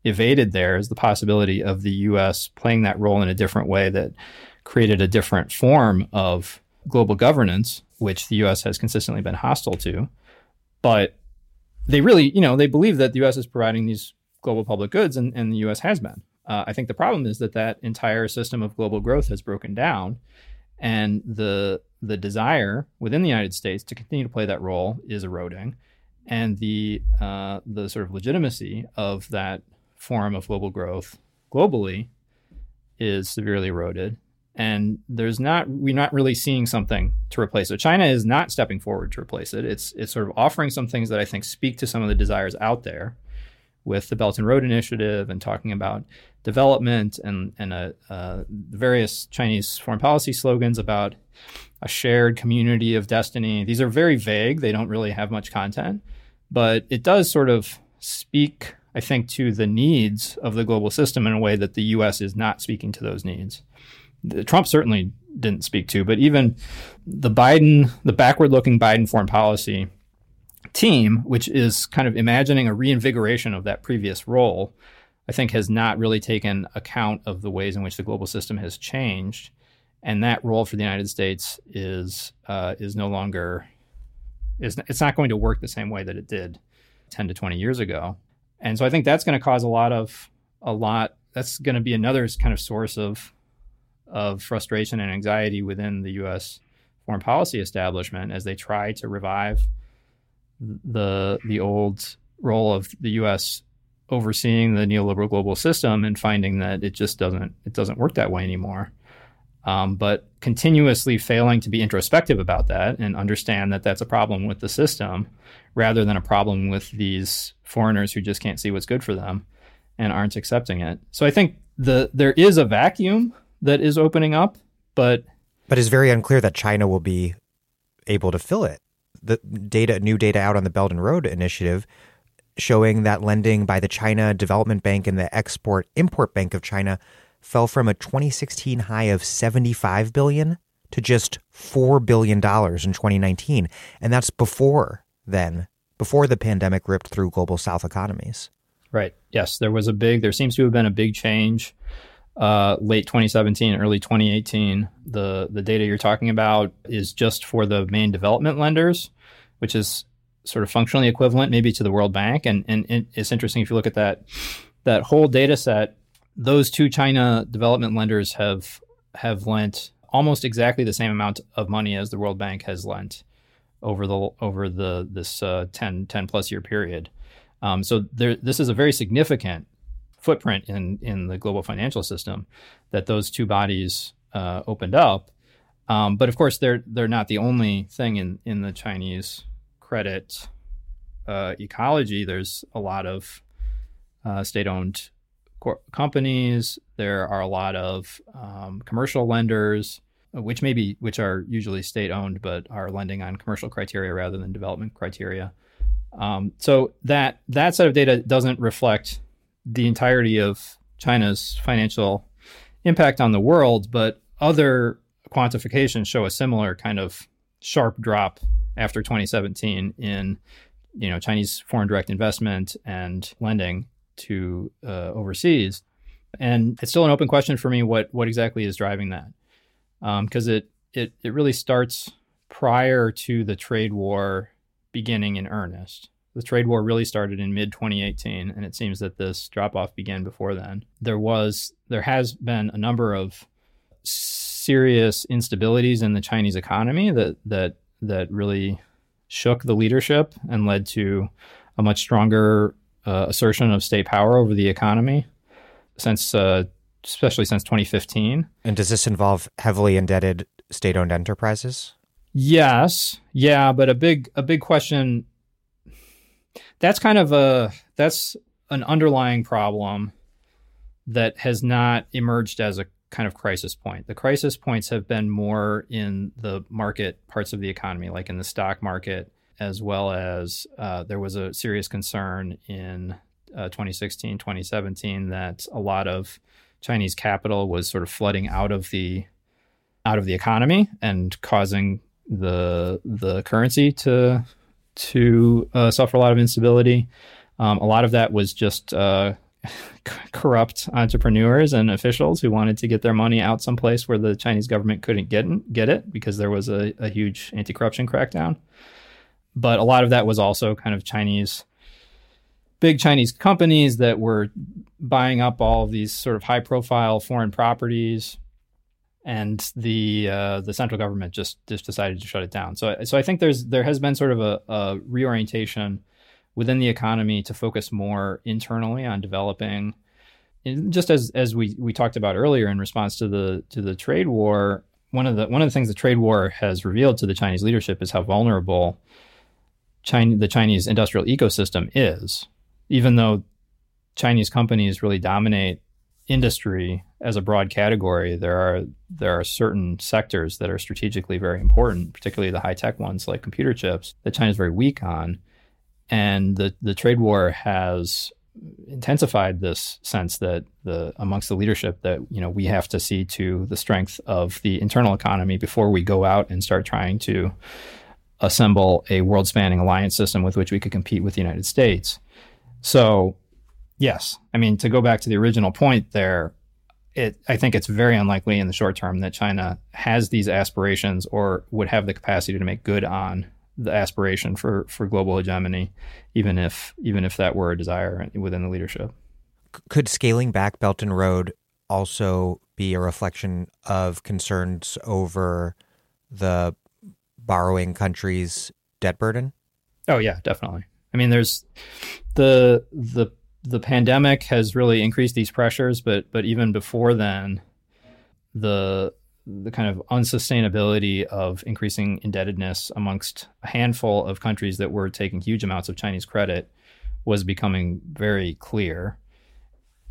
evaded there is the possibility of the US playing that role in a different way that created a different form of global governance, which the U.S. has consistently been hostile to. But they really, you know, they believe that the U.S. is providing these global public goods, and, and the U.S. has been. Uh, I think the problem is that that entire system of global growth has broken down, and the the desire within the United States to continue to play that role is eroding, and the uh, the sort of legitimacy of that form of global growth globally is severely eroded and there's not we're not really seeing something to replace it. China is not stepping forward to replace it. It's it's sort of offering some things that I think speak to some of the desires out there with the Belt and Road Initiative and talking about development and and a, uh, various Chinese foreign policy slogans about a shared community of destiny. These are very vague. They don't really have much content, but it does sort of speak, I think, to the needs of the global system in a way that the U.S. is not speaking to those needs. Trump certainly didn't speak to, but even the Biden, the backward looking Biden foreign policy team, which is kind of imagining a reinvigoration of that previous role, I think has not really taken account of the ways in which the global system has changed. And that role for the United States is uh, is no longer is it's not going to work the same way that it did 10 to 20 years ago. And so I think that's going to cause a lot of a lot that's going to be another kind of source of of frustration and anxiety within the U.S. foreign policy establishment as they try to revive the the old role of the U.S. overseeing the neoliberal global system and finding that it just doesn't it doesn't work that way anymore. Um, but continuously failing to be introspective about that and understand that that's a problem with the system rather than a problem with these foreigners who just can't see what's good for them and aren't accepting it. So I think the there is a vacuum that is opening up, but but it's very unclear that China will be able to fill it. The data, new data out on the Belt and Road Initiative, showing that lending by the China Development Bank and the Export Import Bank of China fell from a 2016 high of 75 billion to just 4 billion dollars in 2019, and that's before then, before the pandemic ripped through global south economies. Right. Yes, there was a big there seems to have been a big change uh, late 2017, early 2018. The the data you're talking about is just for the main development lenders, which is sort of functionally equivalent maybe to the World Bank. And and it's interesting if you look at that that whole data set. Those two China development lenders have have lent almost exactly the same amount of money as the World Bank has lent over the over the this uh, 10, 10 plus year period. Um, so there, this is a very significant footprint in in the global financial system that those two bodies uh, opened up. Um, but of course, they're they're not the only thing in in the Chinese credit uh, ecology. There's a lot of uh, state-owned cor- companies. There are a lot of um, commercial lenders. which maybe which are usually state owned but are lending on commercial criteria rather than development criteria. Um, so that that set of data doesn't reflect the entirety of China's financial impact on the world, but other quantifications show a similar kind of sharp drop after 2017 in you know Chinese foreign direct investment and lending to uh, overseas. And it's still an open question for me what what exactly is driving that, because um, it it it really starts prior to the trade war beginning in earnest. The trade war really started in mid 2018, and it seems that this drop off began before then. There was there has been a number of serious instabilities in the Chinese economy that that that really shook the leadership and led to a much stronger uh, assertion of state power over the economy since uh, especially since 2015. And does this involve heavily indebted state-owned enterprises? Yes, yeah, but a big a big question. That's kind of a that's an underlying problem that has not emerged as a kind of crisis point. The crisis points have been more in the market parts of the economy, like in the stock market, as well as uh, there was a serious concern in uh, 2016, 2017 that a lot of Chinese capital was sort of flooding out of the out of the economy and causing the the currency to to uh, suffer a lot of instability. Um, a lot of that was just uh, corrupt entrepreneurs and officials who wanted to get their money out someplace where the Chinese government couldn't get get it because there was a, a huge anti-corruption crackdown. But a lot of that was also kind of Chinese big Chinese companies that were buying up all of these sort of high-profile foreign properties, and the uh, the central government just just decided to shut it down. So so I think there's there has been sort of a, a reorientation within the economy to focus more internally on developing. Just as as we we talked about earlier in response to the to the trade war, one of the one of the things the trade war has revealed to the Chinese leadership is how vulnerable China, the Chinese industrial ecosystem is. Even though Chinese companies really dominate industry as a broad category, there are there are certain sectors that are strategically very important, particularly the high tech ones like computer chips, that China is very weak on and the the trade war has intensified this sense that the amongst the leadership that you know we have to see to the strength of the internal economy before we go out and start trying to assemble a world spanning alliance system with which we could compete with the United States. So, yes, I mean to go back to the original point there, it I think it's very unlikely in the short term that China has these aspirations or would have the capacity to make good on the aspiration for for global hegemony, even if even if that were a desire within the leadership. Could scaling back Belt and Road also be a reflection of concerns over the borrowing country's debt burden? Oh yeah, definitely. I mean, there's the the the pandemic has really increased these pressures, but but even before then, the the kind of unsustainability of increasing indebtedness amongst a handful of countries that were taking huge amounts of Chinese credit was becoming very clear.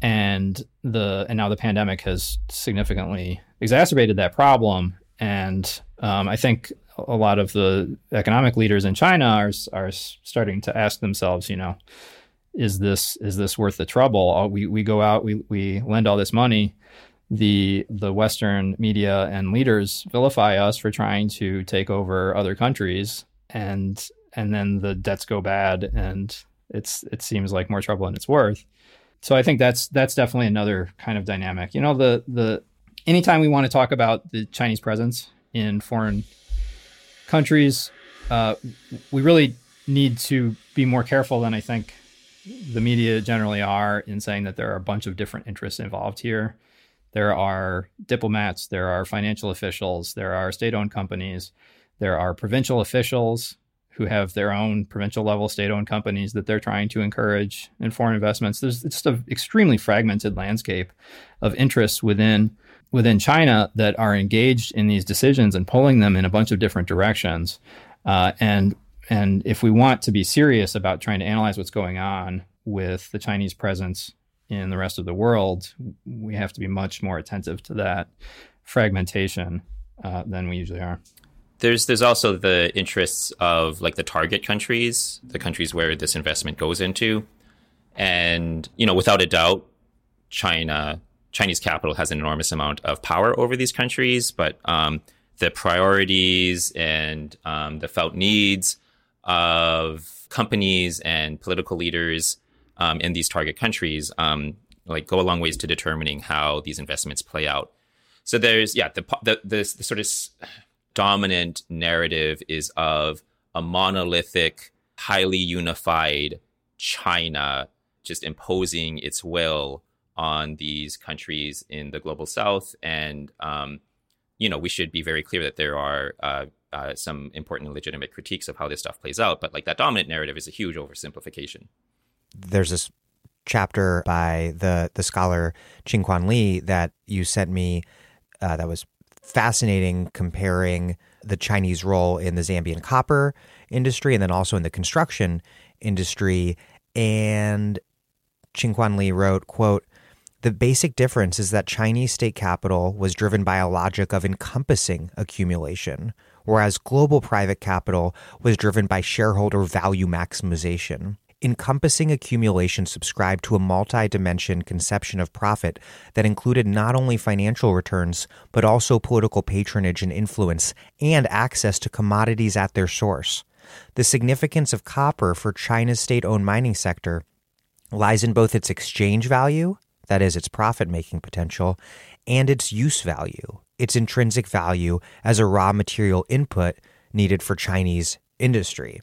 And the and now the pandemic has significantly exacerbated that problem. And um, I think a lot of the economic leaders in China are are starting to ask themselves, you know, is this is this worth the trouble? We we go out, we we lend all this money the the Western media and leaders vilify us for trying to take over other countries, and and then the debts go bad, and it's it seems like more trouble than it's worth. So I think that's that's definitely another kind of dynamic. You know, the the anytime we want to talk about the Chinese presence in foreign countries, uh, we really need to be more careful than I think the media generally are in saying that there are a bunch of different interests involved here. There are diplomats, there are financial officials, there are state owned companies, there are provincial officials who have their own provincial level state owned companies that they're trying to encourage in foreign investments. There's just an extremely fragmented landscape of interests within within China that are engaged in these decisions and pulling them in a bunch of different directions. Uh, and and if we want to be serious about trying to analyze what's going on with the Chinese presence in the rest of the world, we have to be much more attentive to that fragmentation uh, than we usually are. There's there's also the interests of like the target countries, the countries where this investment goes into, and you know, without a doubt, China Chinese capital has an enormous amount of power over these countries, but um, the priorities and um, the felt needs of companies and political leaders um, in these target countries um, like go a long ways to determining how these investments play out. So there's yeah the the, the, the sort of dominant narrative is of a monolithic, highly unified China just imposing its will on these countries in the global south. And, um, you know, we should be very clear that there are uh, uh, some important legitimate critiques of how this stuff plays out. But like that dominant narrative is a huge oversimplification. There's this chapter by the the scholar Ching Kwan Lee that you sent me uh, that was fascinating comparing the Chinese role in the Zambian copper industry and then also in the construction industry. And Ching Kwan Lee wrote, quote, the basic difference is that Chinese state capital was driven by a logic of encompassing accumulation, whereas global private capital was driven by shareholder value maximization. Encompassing accumulation subscribed to a multi dimension conception of profit that included not only financial returns, but also political patronage and influence and access to commodities at their source. The significance of copper for China's state owned mining sector lies in both its exchange value that is, its profit making potential, and its use value, its intrinsic value as a raw material input needed for Chinese industry.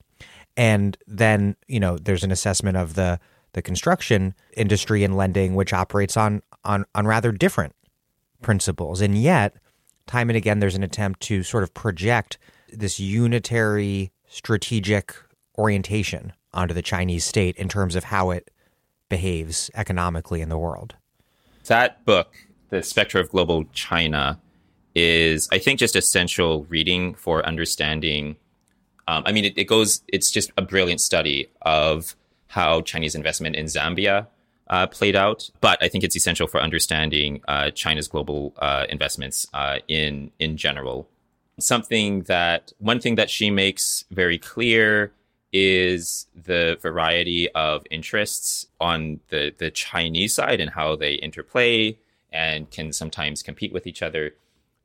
And then, you know, there's an assessment of the the construction industry and lending, which operates on on on rather different principles. And yet, time and again, there's an attempt to sort of project this unitary strategic orientation onto the Chinese state in terms of how it behaves economically in the world. That book, The Spectre of Global China, is, I think, just essential reading for understanding. Um, I mean, it, it, goes, it's just a brilliant study of how Chinese investment in Zambia uh, played out. But I think it's essential for understanding uh, China's global uh, investments uh, in, in general. Something that, one thing that she makes very clear is the variety of interests on the, the Chinese side and how they interplay and can sometimes compete with each other.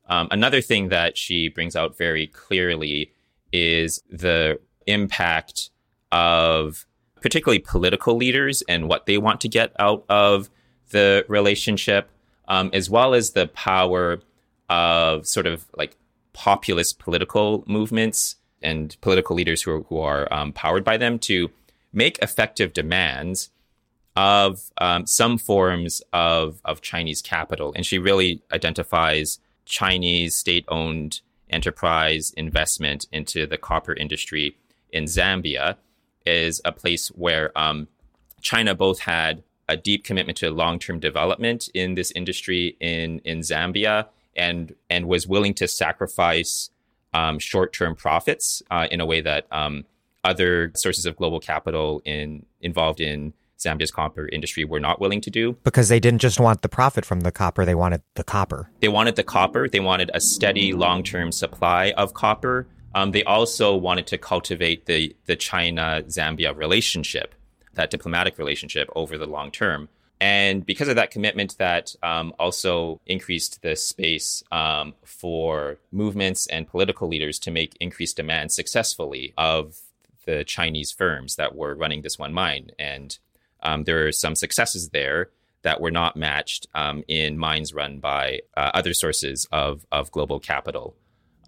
Um, another thing that she brings out very clearly is the impact of particularly political leaders and what they want to get out of the relationship, um, as well as the power of sort of like populist political movements and political leaders who are, who are um, powered by them to make effective demands of um, some forms of, of Chinese capital. And she really identifies Chinese state owned enterprise investment into the copper industry in Zambia is a place where um, China both had a deep commitment to long term development in this industry in, in Zambia and, and was willing to sacrifice um, short-term profits uh, in a way that um, other sources of global capital in involved in Zambia's copper industry were not willing to do. Because they didn't just want the profit from the copper, they wanted the copper. They wanted the copper. They wanted a steady long term supply of copper. Um, they also wanted to cultivate the, the China Zambia relationship, that diplomatic relationship over the long term. And because of that commitment, that um, also increased the space um, for movements and political leaders to make increased demands successfully of the Chinese firms that were running this one mine. And um, there are some successes there that were not matched um, in mines run by uh, other sources of, of global capital.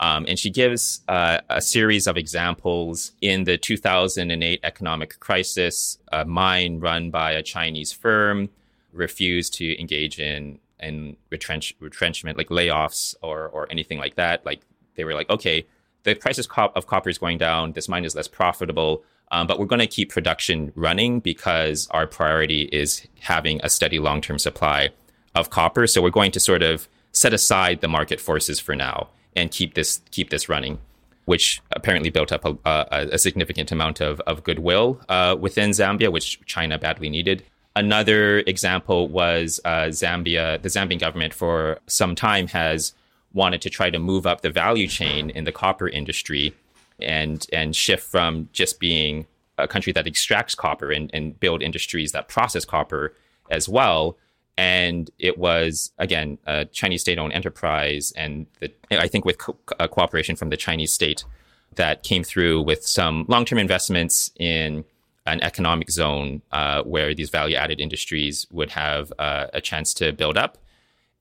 Um, and she gives uh, a series of examples in the 2008 economic crisis, a mine run by a Chinese firm refused to engage in in retrench, retrenchment, like layoffs or or anything like that. Like they were like, okay, the price of copper is going down. This mine is less profitable, um, but we're going to keep production running because our priority is having a steady long term supply of copper. So we're going to sort of set aside the market forces for now and keep this keep this running. Which apparently built up a, a, a significant amount of, of goodwill uh, within Zambia, which China badly needed. Another example was uh, Zambia. The Zambian government for some time has wanted to try to move up the value chain in the copper industry and and shift from just being a country that extracts copper and, and build industries that process copper as well. And it was again a Chinese state-owned enterprise, and the, I think with co- cooperation from the Chinese state that came through with some long-term investments in an economic zone uh, where these value-added industries would have uh, a chance to build up.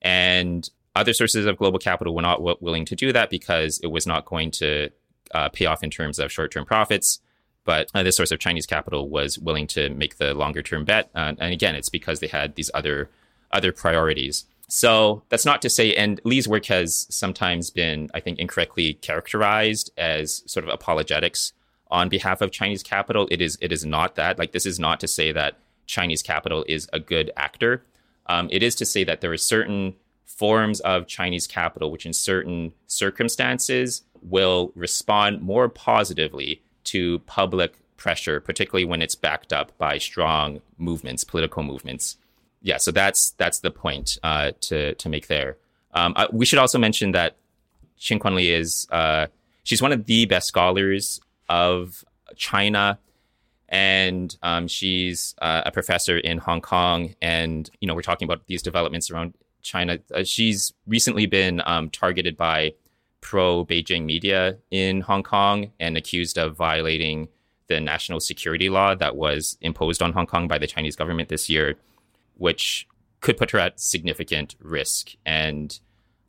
And other sources of global capital were not w- willing to do that because it was not going to uh, pay off in terms of short-term profits. But uh, this source of Chinese capital was willing to make the longer-term bet, uh, and again, it's because they had these other other priorities. So that's not to say, and Lee's work has sometimes been, I think, incorrectly characterized as sort of apologetics on behalf of Chinese capital. It is it is not that. Like this is not to say that Chinese capital is a good actor. Um, it is to say that there are certain forms of Chinese capital which, in certain circumstances, will respond more positively to public pressure, particularly when it's backed up by strong movements, political movements. Yeah, so that's that's the point uh, to to make there. Um, uh, we should also mention that Ching Kwan Lee is uh, she's one of the best scholars of China, and um, she's uh, a professor in Hong Kong. And you know, we're talking about these developments around China. Uh, she's recently been um, targeted by pro Beijing media in Hong Kong and accused of violating the national security law that was imposed on Hong Kong by the Chinese government this year, which could put her at significant risk and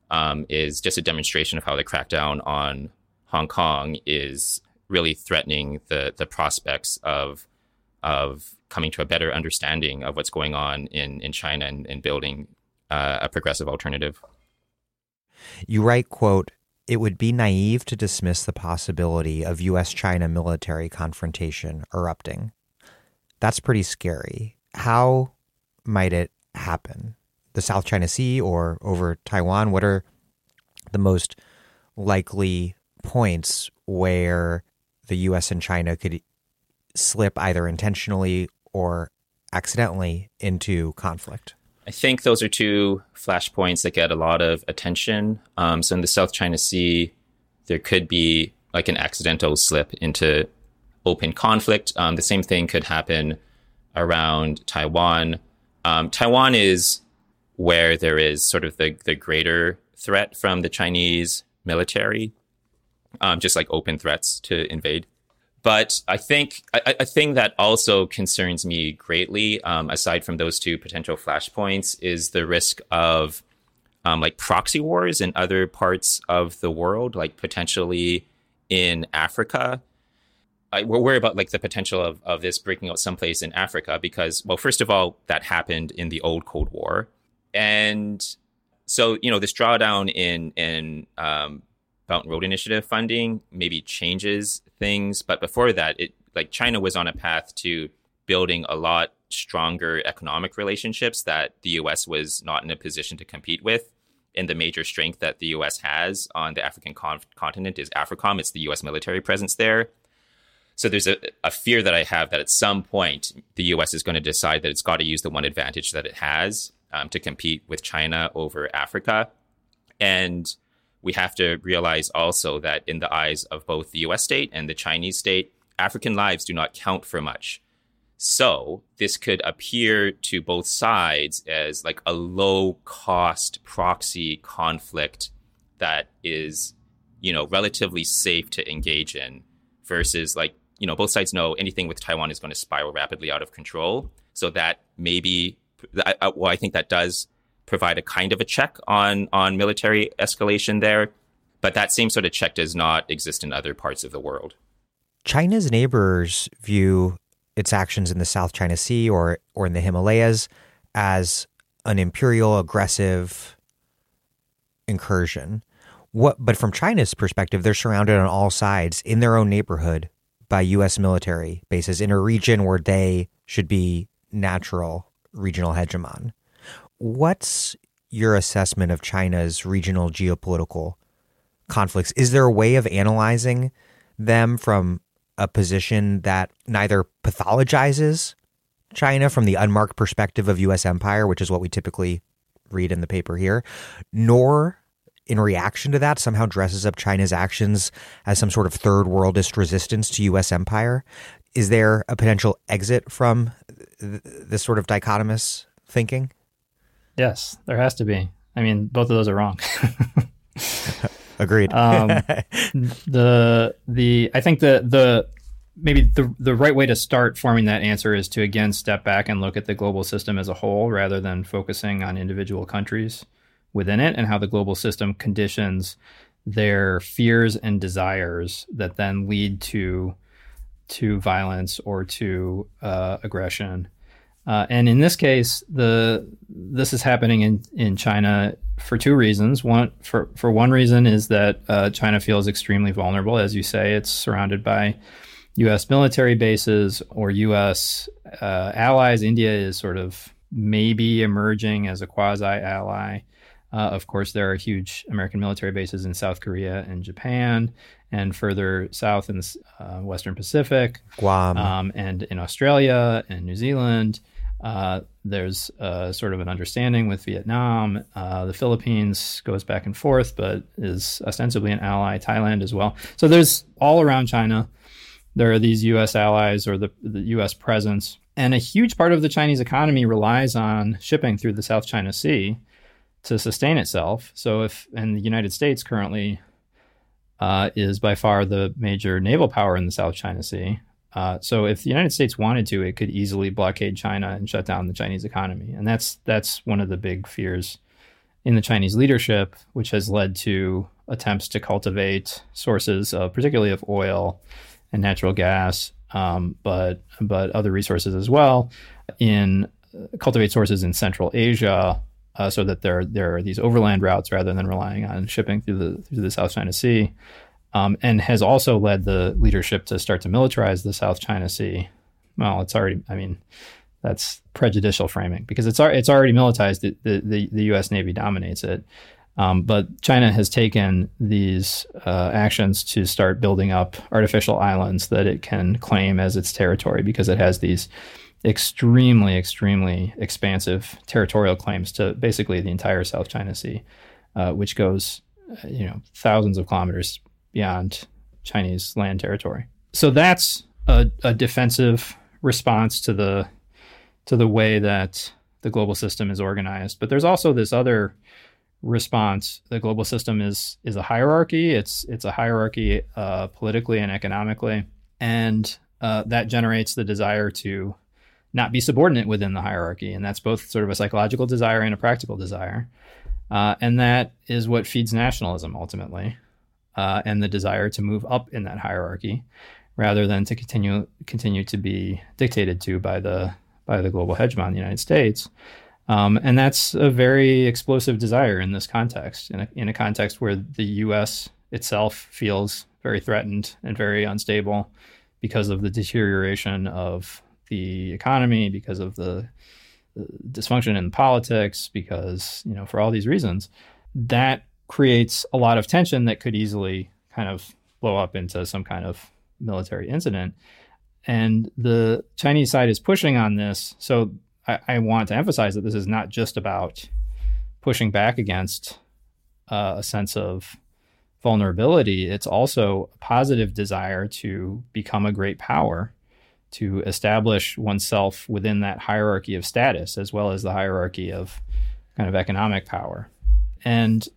um, is just a demonstration of how the crackdown on Hong Kong is really threatening the the prospects of of coming to a better understanding of what's going on in in China and, and building uh, a progressive alternative. You write, quote, it would be naive to dismiss the possibility of US China military confrontation erupting. That's pretty scary. How might it happen? The South China Sea or over Taiwan? What are the most likely points where the US and China could slip either intentionally or accidentally into conflict? I think those are two flashpoints that get a lot of attention. Um, so in the South China Sea, there could be like an accidental slip into open conflict. Um, the same thing could happen around Taiwan. Um, Taiwan is where there is sort of the, the greater threat from the Chinese military, um, just like open threats to invade. But I think a, a, thing that also concerns me greatly, um, aside from those two potential flashpoints, is the risk of um, like proxy wars in other parts of the world, like potentially in Africa. I, we're worried about like the potential of, of this breaking out someplace in Africa because, well, first of all, that happened in the old Cold War, and so you know this drawdown in in um, Belt and Road Initiative funding maybe changes things. But before that, it like China was on a path to building a lot stronger economic relationships that the US was not in a position to compete with. And the major strength that the US has on the African con- continent is AFRICOM. It's the US military presence there. So there's a, a fear that I have that at some point the US is going to decide that it's got to use the one advantage that it has um, to compete with China over Africa. And we have to realize also that in the eyes of both the US state and the Chinese state, African lives do not count for much. So this could appear to both sides as like a low cost proxy conflict that is, you know, relatively safe to engage in versus like, you know, both sides know anything with Taiwan is going to spiral rapidly out of control. So that maybe, well, I think that does provide a kind of a check on on military escalation there, but that same sort of check does not exist in other parts of the world. China's neighbors view its actions in the South China Sea or or in the Himalayas as an imperial aggressive incursion. What but from China's perspective, they're surrounded on all sides in their own neighborhood by US military bases in a region where they should be natural regional hegemon. What's your assessment of China's regional geopolitical conflicts? Is there a way of analyzing them from a position that neither pathologizes China from the unmarked perspective of U.S. empire, which is what we typically read in the paper here, nor in reaction to that, somehow dresses up China's actions as some sort of third worldist resistance to U.S. empire. Is there a potential exit from th- this sort of dichotomous thinking? Yes, there has to be. I mean, both of those are wrong. Agreed. um, the the I think the the maybe the the right way to start forming that answer is to again step back and look at the global system as a whole rather than focusing on individual countries within it and how the global system conditions their fears and desires that then lead to to violence or to uh, aggression. Uh, and in this case, the this is happening in, in China for two reasons. One for for one reason is that uh, China feels extremely vulnerable, as you say. It's surrounded by U.S. military bases or U.S. Uh, allies. India is sort of maybe emerging as a quasi ally. Uh, of course, there are huge American military bases in South Korea and Japan, and further south in the uh, Western Pacific, Guam, um, and in Australia and New Zealand. Uh, there's sort of an understanding with Vietnam. Uh, the Philippines goes back and forth, but is ostensibly an ally. Thailand as well. So there's all around China. There are these U.S. allies or the, the U.S. presence, and a huge part of the Chinese economy relies on shipping through the South China Sea to sustain itself. So if and the United States currently uh, is by far the major naval power in the South China Sea. Uh, so if the United States wanted to, it could easily blockade China and shut down the Chinese economy, and that's that's one of the big fears in the Chinese leadership, which has led to attempts to cultivate sources of, particularly of oil and natural gas, um, but but other resources as well, in uh, cultivate sources in Central Asia, uh, so that there there are these overland routes rather than relying on shipping through the through the South China Sea um, and has also led the leadership to start to militarize the South China Sea. Well, it's already, I mean, that's prejudicial framing because it's it's already militarized. The, the, the U.S. Navy dominates it. Um, but China has taken these uh, actions to start building up artificial islands that it can claim as its territory because it has these extremely, extremely expansive territorial claims to basically the entire South China Sea, uh, which goes, uh, you know, thousands of kilometers beyond Chinese land territory. So that's a, a defensive response to the to the way that the global system is organized. But there's also this other response. The global system is is a hierarchy. It's it's a hierarchy uh, politically and economically, and uh, that generates the desire to not be subordinate within the hierarchy, and that's both sort of a psychological desire and a practical desire. Uh, and that is what feeds nationalism ultimately uh, and the desire to move up in that hierarchy rather than to continue continue to be dictated to by the by the global hegemon, the United States. Um, and that's a very explosive desire in this context, in a, in a context where the U.S. itself feels very threatened and very unstable because of the deterioration of the economy, because of the, dysfunction in politics, because you know for all these reasons, that creates a lot of tension that could easily kind of blow up into some kind of military incident. And the Chinese side is pushing on this. So I, I want to emphasize that this is not just about pushing back against uh, a sense of vulnerability. It's also a positive desire to become a great power, to establish oneself within that hierarchy of status, as well as the hierarchy of kind of economic power. And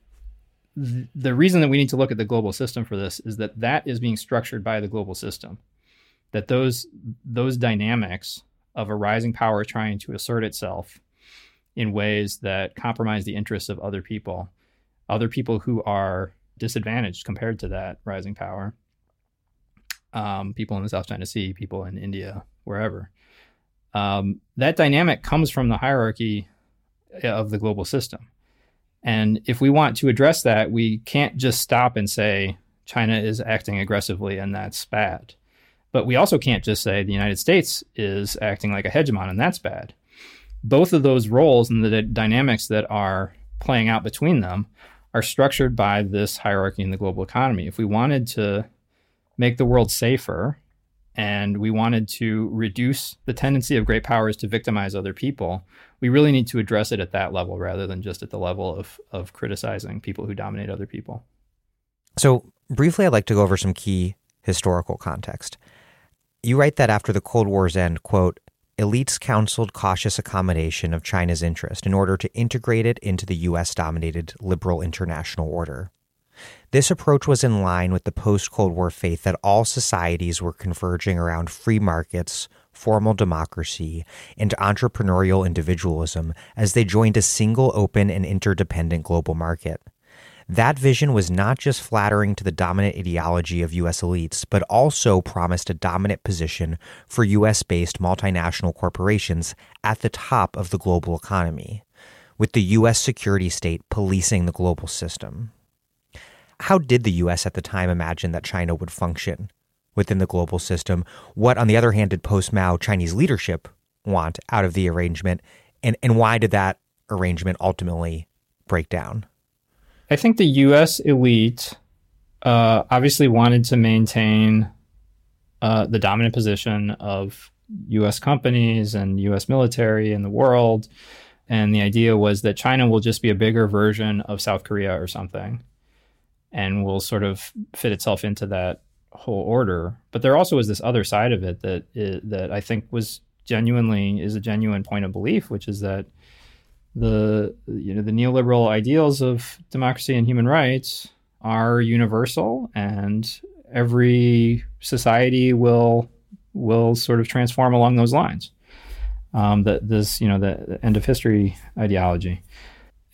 the reason that we need to look at the global system for this is that that is being structured by the global system. That those those dynamics of a rising power trying to assert itself in ways that compromise the interests of other people other people who are disadvantaged compared to that rising power um, people in the south china sea people in india wherever um, that dynamic comes from the hierarchy of the global system and if we want to address that, we can't just stop and say China is acting aggressively and that's bad. But we also can't just say the United States is acting like a hegemon and that's bad. Both of those roles and the d- dynamics that are playing out between them are structured by this hierarchy in the global economy. If we wanted to make the world safer and we wanted to reduce the tendency of great powers to victimize other people, we really need to address it at that level rather than just at the level of, of criticizing people who dominate other people. So, briefly, I'd like to go over some key historical context. You write that after the Cold War's end, quote, elites counseled cautious accommodation of China's interest in order to integrate it into the U.S. dominated liberal international order. This approach was in line with the post Cold War faith that all societies were converging around free markets, formal democracy, and entrepreneurial individualism as they joined a single open and interdependent global market. That vision was not just flattering to the dominant ideology of U.S. elites, but also promised a dominant position for U.S. based multinational corporations at the top of the global economy, with the U.S. security state policing the global system. How did the US at the time imagine that China would function within the global system? What, on the other hand, did post Mao Chinese leadership want out of the arrangement? And, and why did that arrangement ultimately break down? I think the US elite uh, obviously wanted to maintain uh, the dominant position of US companies and US military in the world. And the idea was that China will just be a bigger version of South Korea or something and will sort of fit itself into that whole order. But there also is this other side of it that that I think was genuinely is a genuine point of belief, which is that the you know the neoliberal ideals of democracy and human rights are universal, and every society will will sort of transform along those lines. Um, that this you know the end of history ideology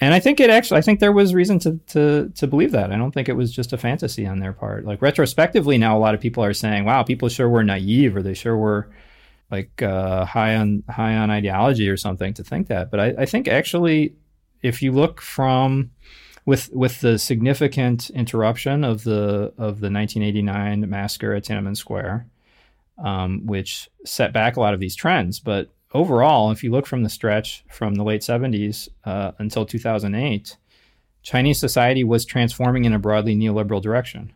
and I think it actually, I think there was reason to, to to believe that. I don't think it was just a fantasy on their part. Like retrospectively, now a lot of people are saying, "Wow, people sure were naive, or they sure were like uh, high on high on ideology or something to think that." But I, I think actually, if you look from with with the significant interruption of the of the 1989 massacre at Tiananmen Square, um, which set back a lot of these trends, but overall, if you look from the stretch from the late 70s uh, until 2008, Chinese society was transforming in a broadly neoliberal direction.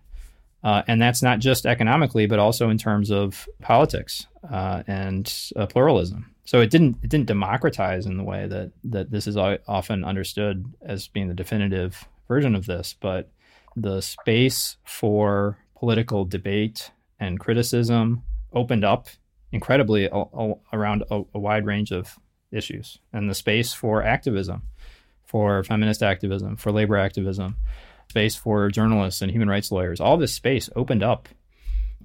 Uh, and that's not just economically, but also in terms of politics uh, and uh, pluralism. So it didn't it didn't democratize in the way that that this is often understood as being the definitive version of this, but the space for political debate and criticism opened up incredibly a, a, around a, a wide range of issues and the space for activism, for feminist activism, for labor activism, space for journalists and human rights lawyers. All this space opened up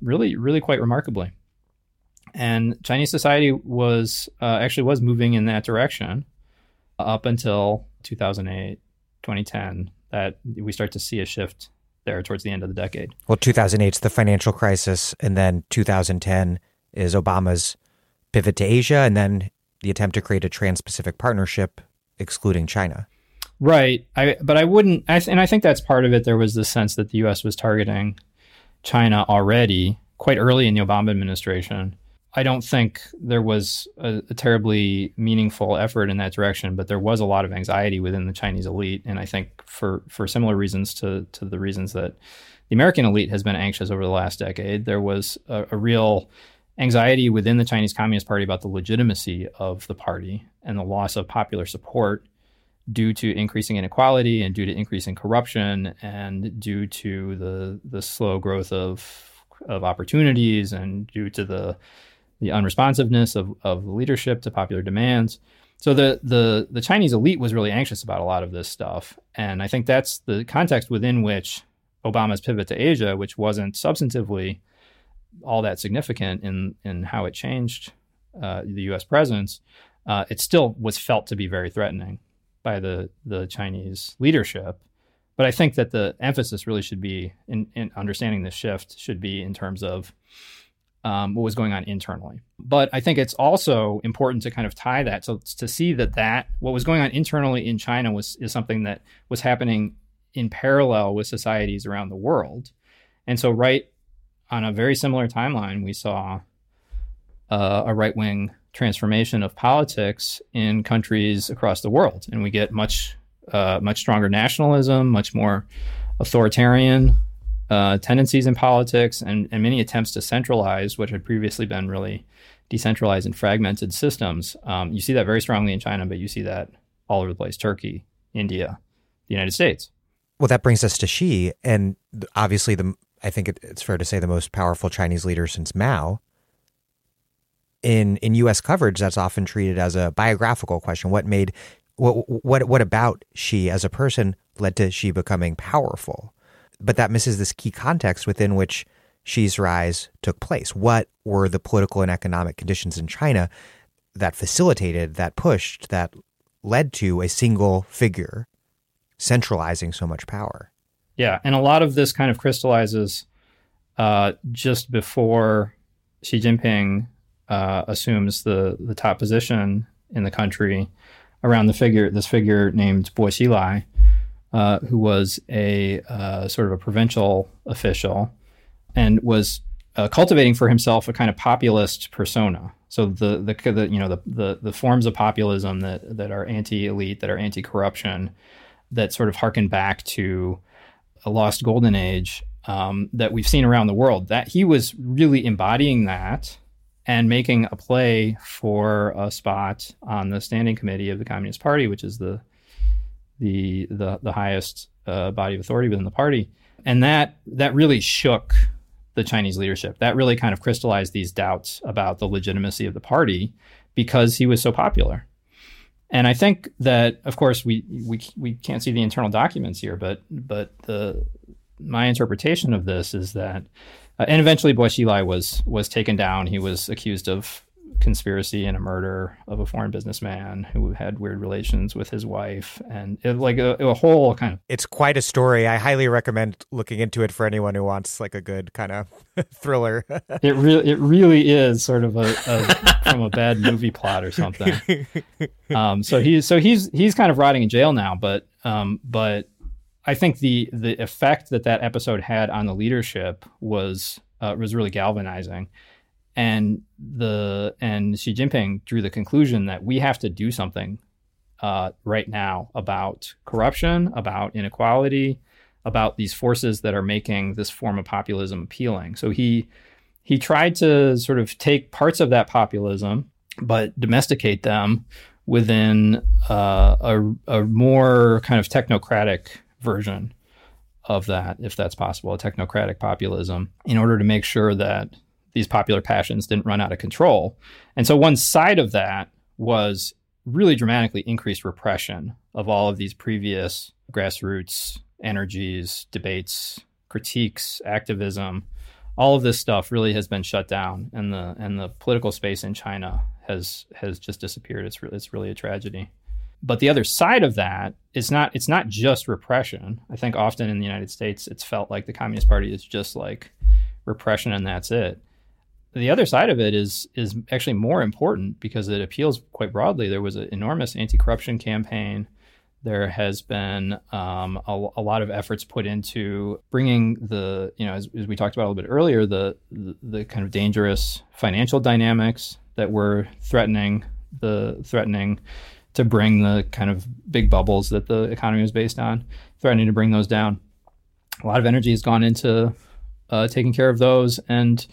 really, really quite remarkably. And Chinese society was uh, actually was moving in that direction up until 2008, 2010, that we start to see a shift there towards the end of the decade. Well, 2008 is the financial crisis, and then 2010 is Obama's pivot to Asia and then the attempt to create a trans-Pacific partnership excluding China. Right. I but I wouldn't I th- and I think that's part of it there was this sense that the US was targeting China already quite early in the Obama administration. I don't think there was a, a, terribly meaningful effort in that direction, but there was a lot of anxiety within the Chinese elite, and I think for for similar reasons to to the reasons that the American elite has been anxious over the last decade, there was a, a real anxiety within the Chinese Communist Party about the legitimacy of the party and the loss of popular support due to increasing inequality and due to increasing corruption and due to the the slow growth of of opportunities and due to the the unresponsiveness of, of leadership to popular demands. So the the the Chinese elite was really anxious about a lot of this stuff. And I think that's the context within which Obama's pivot to Asia, which wasn't substantively all that significant in in how it changed uh, the U.S. presence, uh, it still was felt to be very threatening by the the Chinese leadership. But I think that the emphasis really should be in, in understanding this shift should be in terms of um, what was going on internally. But I think it's also important to kind of tie that so to see that that what was going on internally in China was is something that was happening in parallel with societies around the world. And so right on a very similar timeline, we saw uh, a right wing transformation of politics in countries across the world, and we get much uh, much stronger nationalism, much more authoritarian uh, tendencies in politics and, and many attempts to centralize what had previously been really decentralized and fragmented systems. Um, you see that very strongly in China, but you see that all over the place Turkey, India, the United States. Well, that brings us to Xi, and obviously, the I think it, it's fair to say the most powerful Chinese leader since Mao. In in U.S. coverage, that's often treated as a biographical question. What made what what what about Xi as a person led to Xi becoming powerful? But that misses this key context within which Xi's rise took place. What were the political and economic conditions in China that facilitated, that pushed, that led to a single figure centralizing so much power? Yeah, and a lot of this kind of crystallizes uh, just before Xi Jinping uh, assumes the the top position in the country around the figure this figure named Bo Xilai, uh, who was a uh, sort of a provincial official and was uh, cultivating for himself a kind of populist persona. So the, the, the you know the, the, the forms of populism that that are anti-elite, that are anti-corruption, that sort of harken back to a lost golden age um, that we've seen around the world. That he was really embodying that and making a play for a spot on the standing committee of the Communist Party, which is the the the, the highest uh, body of authority within the party, and that that really shook the Chinese leadership. That really kind of crystallized these doubts about the legitimacy of the party because he was so popular. And I think that, of course, we we we can't see the internal documents here, but but the my interpretation of this is that, uh, and eventually Bo Xilai was was taken down. He was accused of conspiracy and a murder of a foreign businessman who had weird relations with his wife and it, like a, a, whole kind of it's quite a story. I highly recommend looking into it for anyone who wants like a good kind of thriller. It really it really is sort of a, a from a bad movie plot or something. Um, so he's so he's he's kind of rotting in jail now but um, but i think the the effect that that episode had on the leadership was uh, was really galvanizing and the and Xi Jinping drew the conclusion that we have to do something uh, right now about corruption, about inequality, about these forces that are making this form of populism appealing. So he he tried to sort of take parts of that populism, but domesticate them within uh, a, a more kind of technocratic version of that, if that's possible, a technocratic populism, in order to make sure that these popular passions didn't run out of control. And so one side of that was really dramatically increased repression of all of these previous grassroots energies, debates, critiques, activism. All of this stuff really has been shut down, and the and the political space in China has has just disappeared. It's really, it's really a tragedy. But the other side of that is not it's not just repression. I think often in the United States, it's felt like the Communist Party is just like repression and that's it the other side of it is is actually more important because it appeals quite broadly. There was an enormous anti-corruption campaign. There has been um, a, a, lot of efforts put into bringing the, you know, as, as we talked about a little bit earlier, the, the, the kind of dangerous financial dynamics that were threatening the threatening to bring the kind of big bubbles that the economy was based on, threatening to bring those down. A lot of energy has gone into uh, taking care of those, and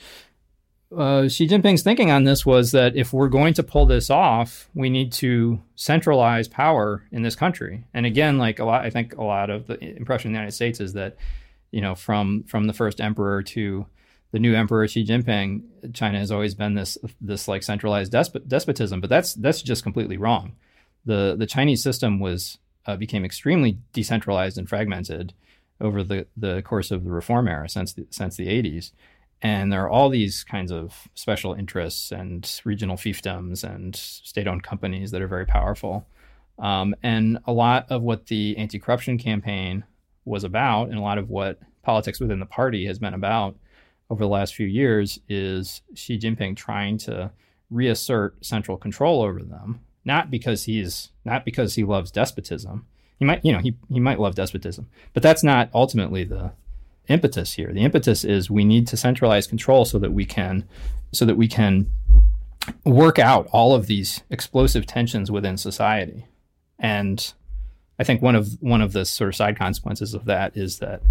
uh, Xi Jinping's thinking on this was that if we're going to pull this off, we need to centralize power in this country. And again, like a lot, I think a lot of the impression in the United States is that, you know, from from the first emperor to the new emperor Xi Jinping, China has always been this this like centralized despot, despotism. But that's that's just completely wrong. the The Chinese system was uh, became extremely decentralized and fragmented over the the course of the reform era since the, since the 80s and there are all these kinds of special interests and regional fiefdoms and state owned companies that are very powerful. Um, and a lot of what the anti corruption campaign was about, and a lot of what politics within the party has been about over the last few years, is Xi Jinping trying to reassert central control over them. Not because he's not because he loves despotism. He might, you know, he, he might love despotism, but that's not ultimately the impetus here. The impetus is we need to centralize control so that we can so that we can work out all of these explosive tensions within society. And I think one of one of the sort of side consequences of that is that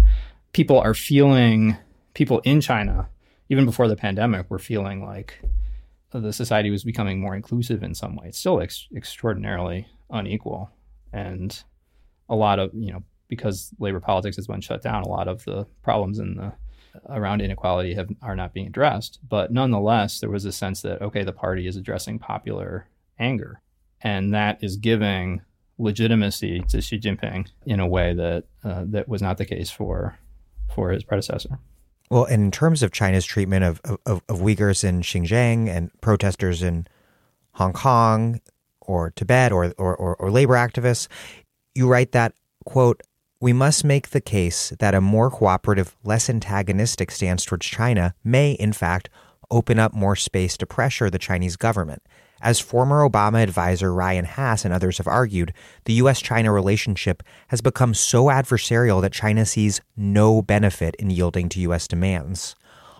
people are feeling, people in China, even before the pandemic, were feeling like the society was becoming more inclusive in some way. It's still ex- extraordinarily unequal. And a lot of, you know, because labor politics has been shut down, a lot of the problems in the around inequality have are not being addressed. But nonetheless, there was a sense that okay, the party is addressing popular anger, and that is giving legitimacy to Xi Jinping in a way that uh, that was not the case for for his predecessor. Well, and in terms of China's treatment of, of, of Uyghurs in Xinjiang and protesters in Hong Kong or Tibet or, or, or, or labor activists, you write that, quote, we must make the case that a more cooperative, less antagonistic stance towards China may, in fact, open up more space to pressure the Chinese government. As former Obama advisor Ryan Hass and others have argued, the U.S. China relationship has become so adversarial that China sees no benefit in yielding to U.S. demands.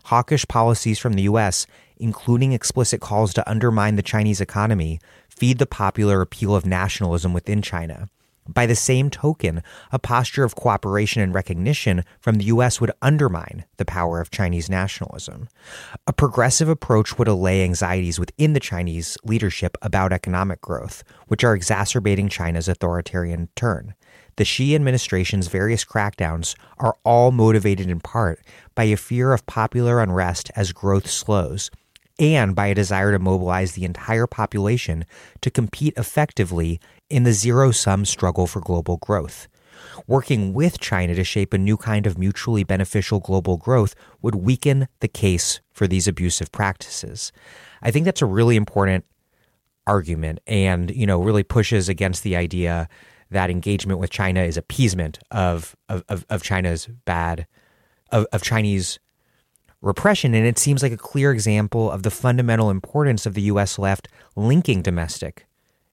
Hawkish policies from the U.S., including explicit calls to undermine the Chinese economy, feed the popular appeal of nationalism within China. By the same token, a posture of cooperation and recognition from the U.S. would undermine the power of Chinese nationalism. A progressive approach would allay anxieties within the Chinese leadership about economic growth, which are exacerbating China's authoritarian turn. The Xi administration's various crackdowns are all motivated in part by a fear of popular unrest as growth slows and by a desire to mobilize the entire population to compete effectively in the zero sum struggle for global growth. Working with China to shape a new kind of mutually beneficial global growth would weaken the case for these abusive practices. I think that's a really important argument and, you know, really pushes against the idea that engagement with China is appeasement of of, of, of China's bad of, of Chinese repression. And it seems like a clear example of the fundamental importance of the US left linking domestic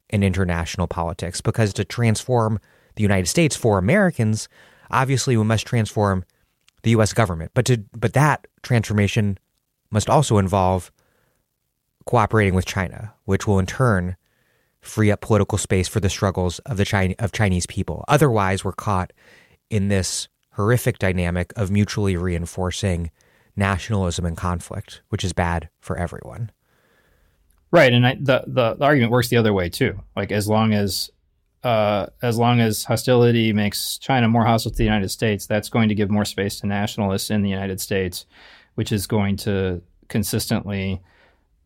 and international politics. Because to transform the United States for Americans, obviously we must transform the US government. But to but that transformation must also involve cooperating with China, which will in turn free up political space for the struggles of the China, of Chinese people. Otherwise, we're caught in this horrific dynamic of mutually reinforcing nationalism and conflict, which is bad for everyone. Right, and I, the, the, the argument works the other way too. Like as long as uh, as long as hostility makes China more hostile to the United States, that's going to give more space to nationalists in the United States, which is going to consistently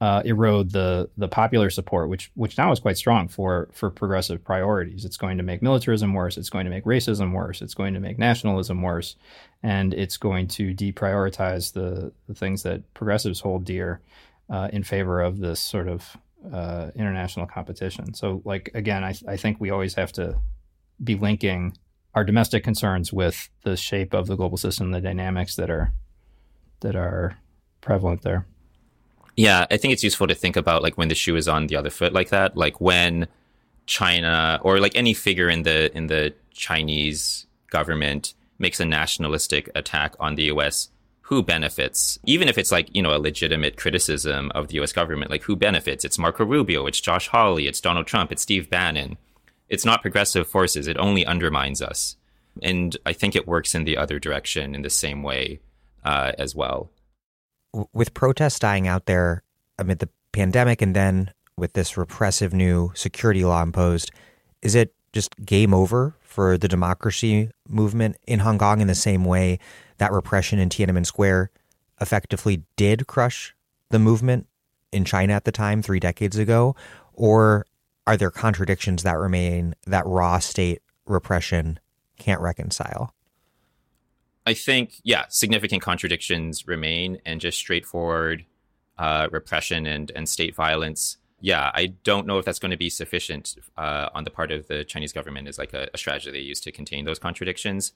uh, erode the the popular support, which which now is quite strong for for progressive priorities. It's going to make militarism worse. It's going to make racism worse. It's going to make nationalism worse, and it's going to deprioritize the the things that progressives hold dear uh, in favor of this sort of uh, international competition. So, like again, I I think we always have to be linking our domestic concerns with the shape of the global system, the dynamics that are that are prevalent there. Yeah, I think it's useful to think about like when the shoe is on the other foot like that, like when China or like any figure in the in the Chinese government makes a nationalistic attack on the US, who benefits? Even if it's like, you know, a legitimate criticism of the US government, like who benefits? It's Marco Rubio, it's Josh Hawley, it's Donald Trump, it's Steve Bannon. It's not progressive forces, it only undermines us. And I think it works in the other direction in the same way uh, as well with protests dying out there amid the pandemic and then with this repressive new security law imposed, is it just game over for the democracy movement in Hong Kong in the same way that repression in Tiananmen Square effectively did crush the movement in China at the time, three decades ago? Or are there contradictions that remain that raw state repression can't reconcile? I think, yeah, significant contradictions remain and just straightforward uh, repression and, and state violence. Yeah, I don't know if that's going to be sufficient uh, on the part of the Chinese government as like a, a strategy they use to contain those contradictions.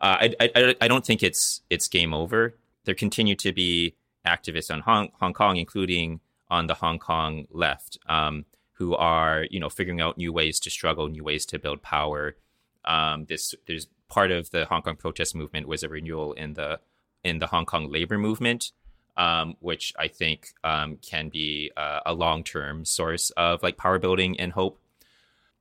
Uh, I, I, I don't think it's it's game over. There continue to be activists on Hong, Hong Kong, including on the Hong Kong left, um, who are you know figuring out new ways to struggle, new ways to build power. Um, this there's part of the Hong Kong protest movement was a renewal in the in the Hong Kong labor movement, um, which I think um, can be uh, a long term source of like power building and hope.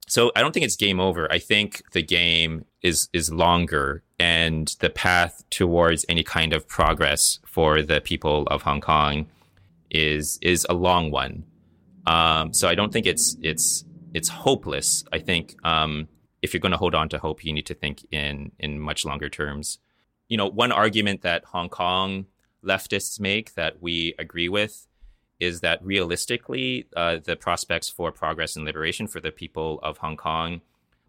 So I don't think it's game over. I think the game is is longer and the path towards any kind of progress for the people of Hong Kong is is a long one. Um, so I don't think it's it's it's hopeless. I think um, if you're going to hold on to hope, you need to think in in much longer terms. You know, one argument that Hong Kong leftists make that we agree with is that realistically, uh, the prospects for progress and liberation for the people of Hong Kong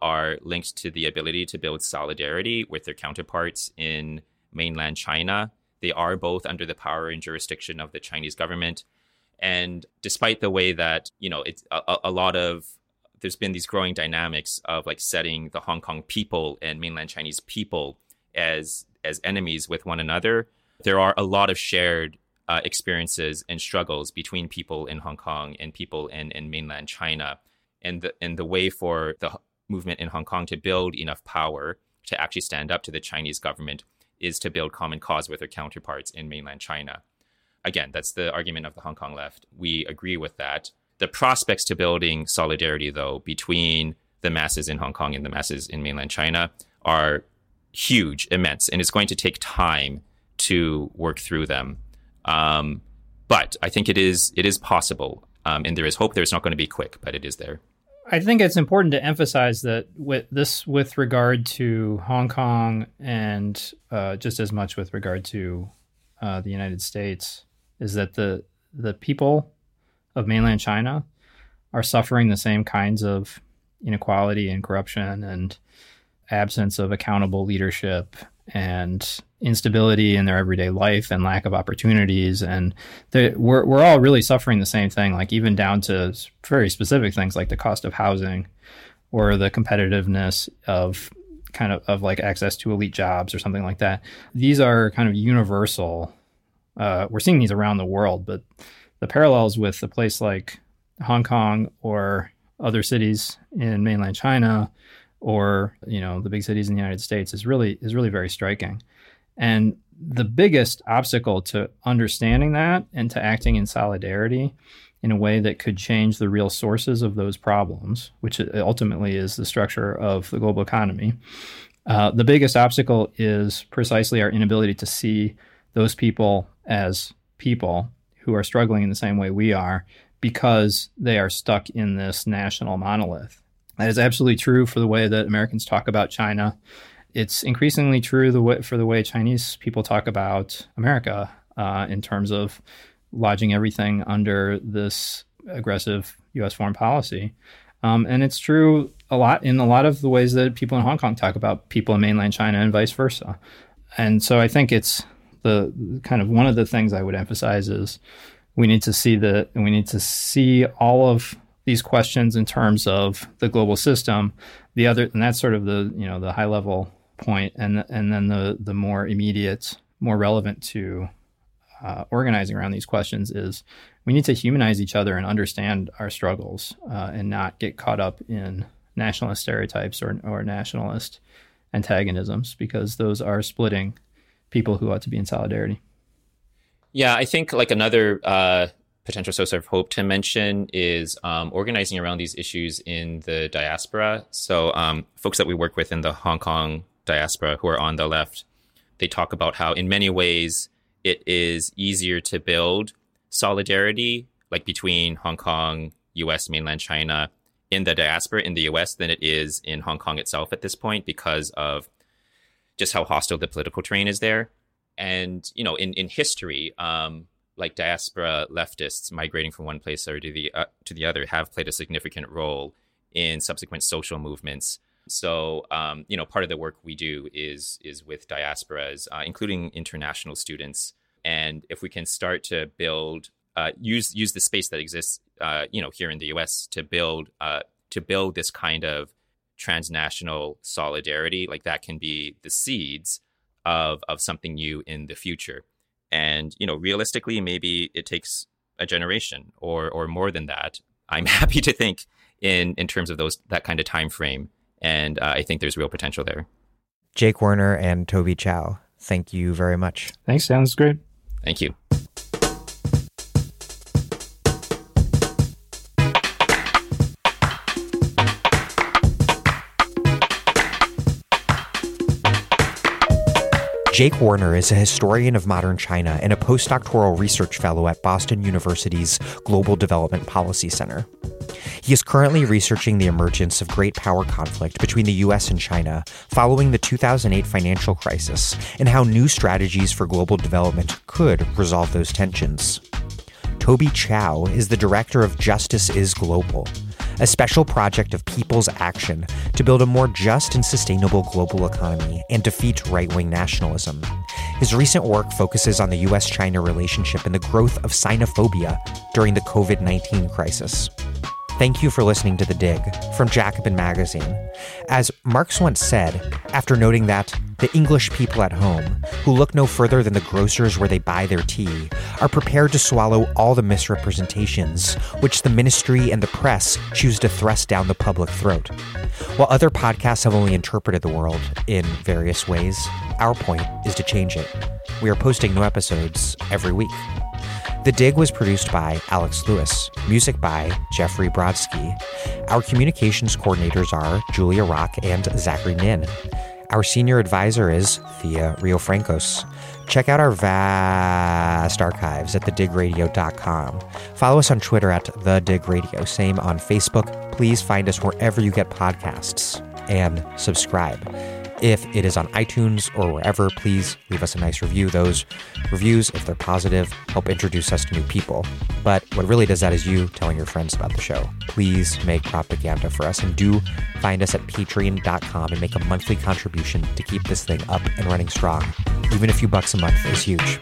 are linked to the ability to build solidarity with their counterparts in mainland China. They are both under the power and jurisdiction of the Chinese government. And despite the way that, you know, it's a, a lot of there's been these growing dynamics of like setting the Hong Kong people and mainland Chinese people as as enemies with one another. There are a lot of shared uh, experiences and struggles between people in Hong Kong and people in, in mainland China. And the, and the way for the movement in Hong Kong to build enough power to actually stand up to the Chinese government is to build common cause with their counterparts in mainland China. Again, that's the argument of the Hong Kong left. We agree with that. The prospects to building solidarity, though, between the masses in Hong Kong and the masses in mainland China are huge, immense, and it's going to take time to work through them. Um, but I think it is it is possible, um, and there is hope. There it's not going to be quick, but it is there. I think it's important to emphasize that with this, with regard to Hong Kong, and uh, just as much with regard to uh, the United States, is that the the people of mainland China are suffering the same kinds of inequality and corruption and absence of accountable leadership and instability in their everyday life and lack of opportunities. And we're, we're all really suffering the same thing like even down to very specific things like the cost of housing or the competitiveness of kind of of like access to elite jobs or something like that. These are kind of universal uh, we're seeing these around the world but the parallels with a place like hong kong or other cities in mainland china or you know the big cities in the united states is really is really very striking and the biggest obstacle to understanding that and to acting in solidarity in a way that could change the real sources of those problems, which ultimately is the structure of the global economy, uh, the biggest obstacle is precisely our inability to see those people as people who are struggling in the same way we are because they are stuck in this national monolith. That is absolutely true for the way that Americans talk about China it's increasingly true the way, for the way Chinese people talk about America uh, in terms of lodging everything under this aggressive U.S. foreign policy. Um, and it's true a lot in a lot of the ways that people in Hong Kong talk about people in mainland China and vice versa. And so I think it's the kind of one of the things I would emphasize is we need to see the we need to see all of these questions in terms of the global system. The other and that's sort of the you know the high level point, and and then the the more immediate, more relevant to uh, organizing around these questions is we need to humanize each other and understand our struggles, uh, and not get caught up in nationalist stereotypes or or nationalist antagonisms because those are splitting people who ought to be in solidarity. Yeah, I think like another uh, potential source of hope to mention is um, organizing around these issues in the diaspora. So, um, folks that we work with in the Hong Kong diaspora who are on the left, they talk about how in many ways it is easier to build solidarity like between Hong Kong, US, mainland China in the diaspora in the US than it is in Hong Kong itself at this point because of just how hostile the political terrain is there. And, you know, in, in history, um, like diaspora leftists migrating from one place or to the, uh, to the other have played a significant role in subsequent social movements so, um, you know, part of the work we do is is with diasporas, uh, including international students. And if we can start to build, uh, use use the space that exists, uh, you know, here in the U.S. to build uh, to build this kind of transnational solidarity, like that can be the seeds of of something new in the future. And you know, realistically, maybe it takes a generation or or more than that. I'm happy to think in in terms of those that kind of time frame and uh, I think there's real potential there. Jake Werner and Toby Chow, thank you very much. Thanks, sounds great. Thank you. Jake Werner is a historian of modern China and a postdoctoral research fellow at Boston University's Global Development Policy Center. He is currently researching the emergence of great power conflict between the US and China following the 2008 financial crisis and how new strategies for global development could resolve those tensions. Toby Chow is the director of Justice is Global, a special project of people's action to build a more just and sustainable global economy and defeat right wing nationalism. His recent work focuses on the US China relationship and the growth of sinophobia during the COVID 19 crisis. Thank you for listening to The Dig from Jacobin Magazine. As Marx once said, after noting that the English people at home, who look no further than the grocers where they buy their tea, are prepared to swallow all the misrepresentations which the ministry and the press choose to thrust down the public throat. While other podcasts have only interpreted the world in various ways, our point is to change it. We are posting new episodes every week. The Dig was produced by Alex Lewis, music by Jeffrey Brodsky. Our communications coordinators are Julia Rock and Zachary Nin. Our senior advisor is Thea Riofrancos. Check out our vast archives at thedigradio.com. Follow us on Twitter at The Dig Radio. Same on Facebook. Please find us wherever you get podcasts and subscribe. If it is on iTunes or wherever, please leave us a nice review. Those reviews, if they're positive, help introduce us to new people. But what really does that is you telling your friends about the show. Please make propaganda for us and do find us at patreon.com and make a monthly contribution to keep this thing up and running strong. Even a few bucks a month is huge.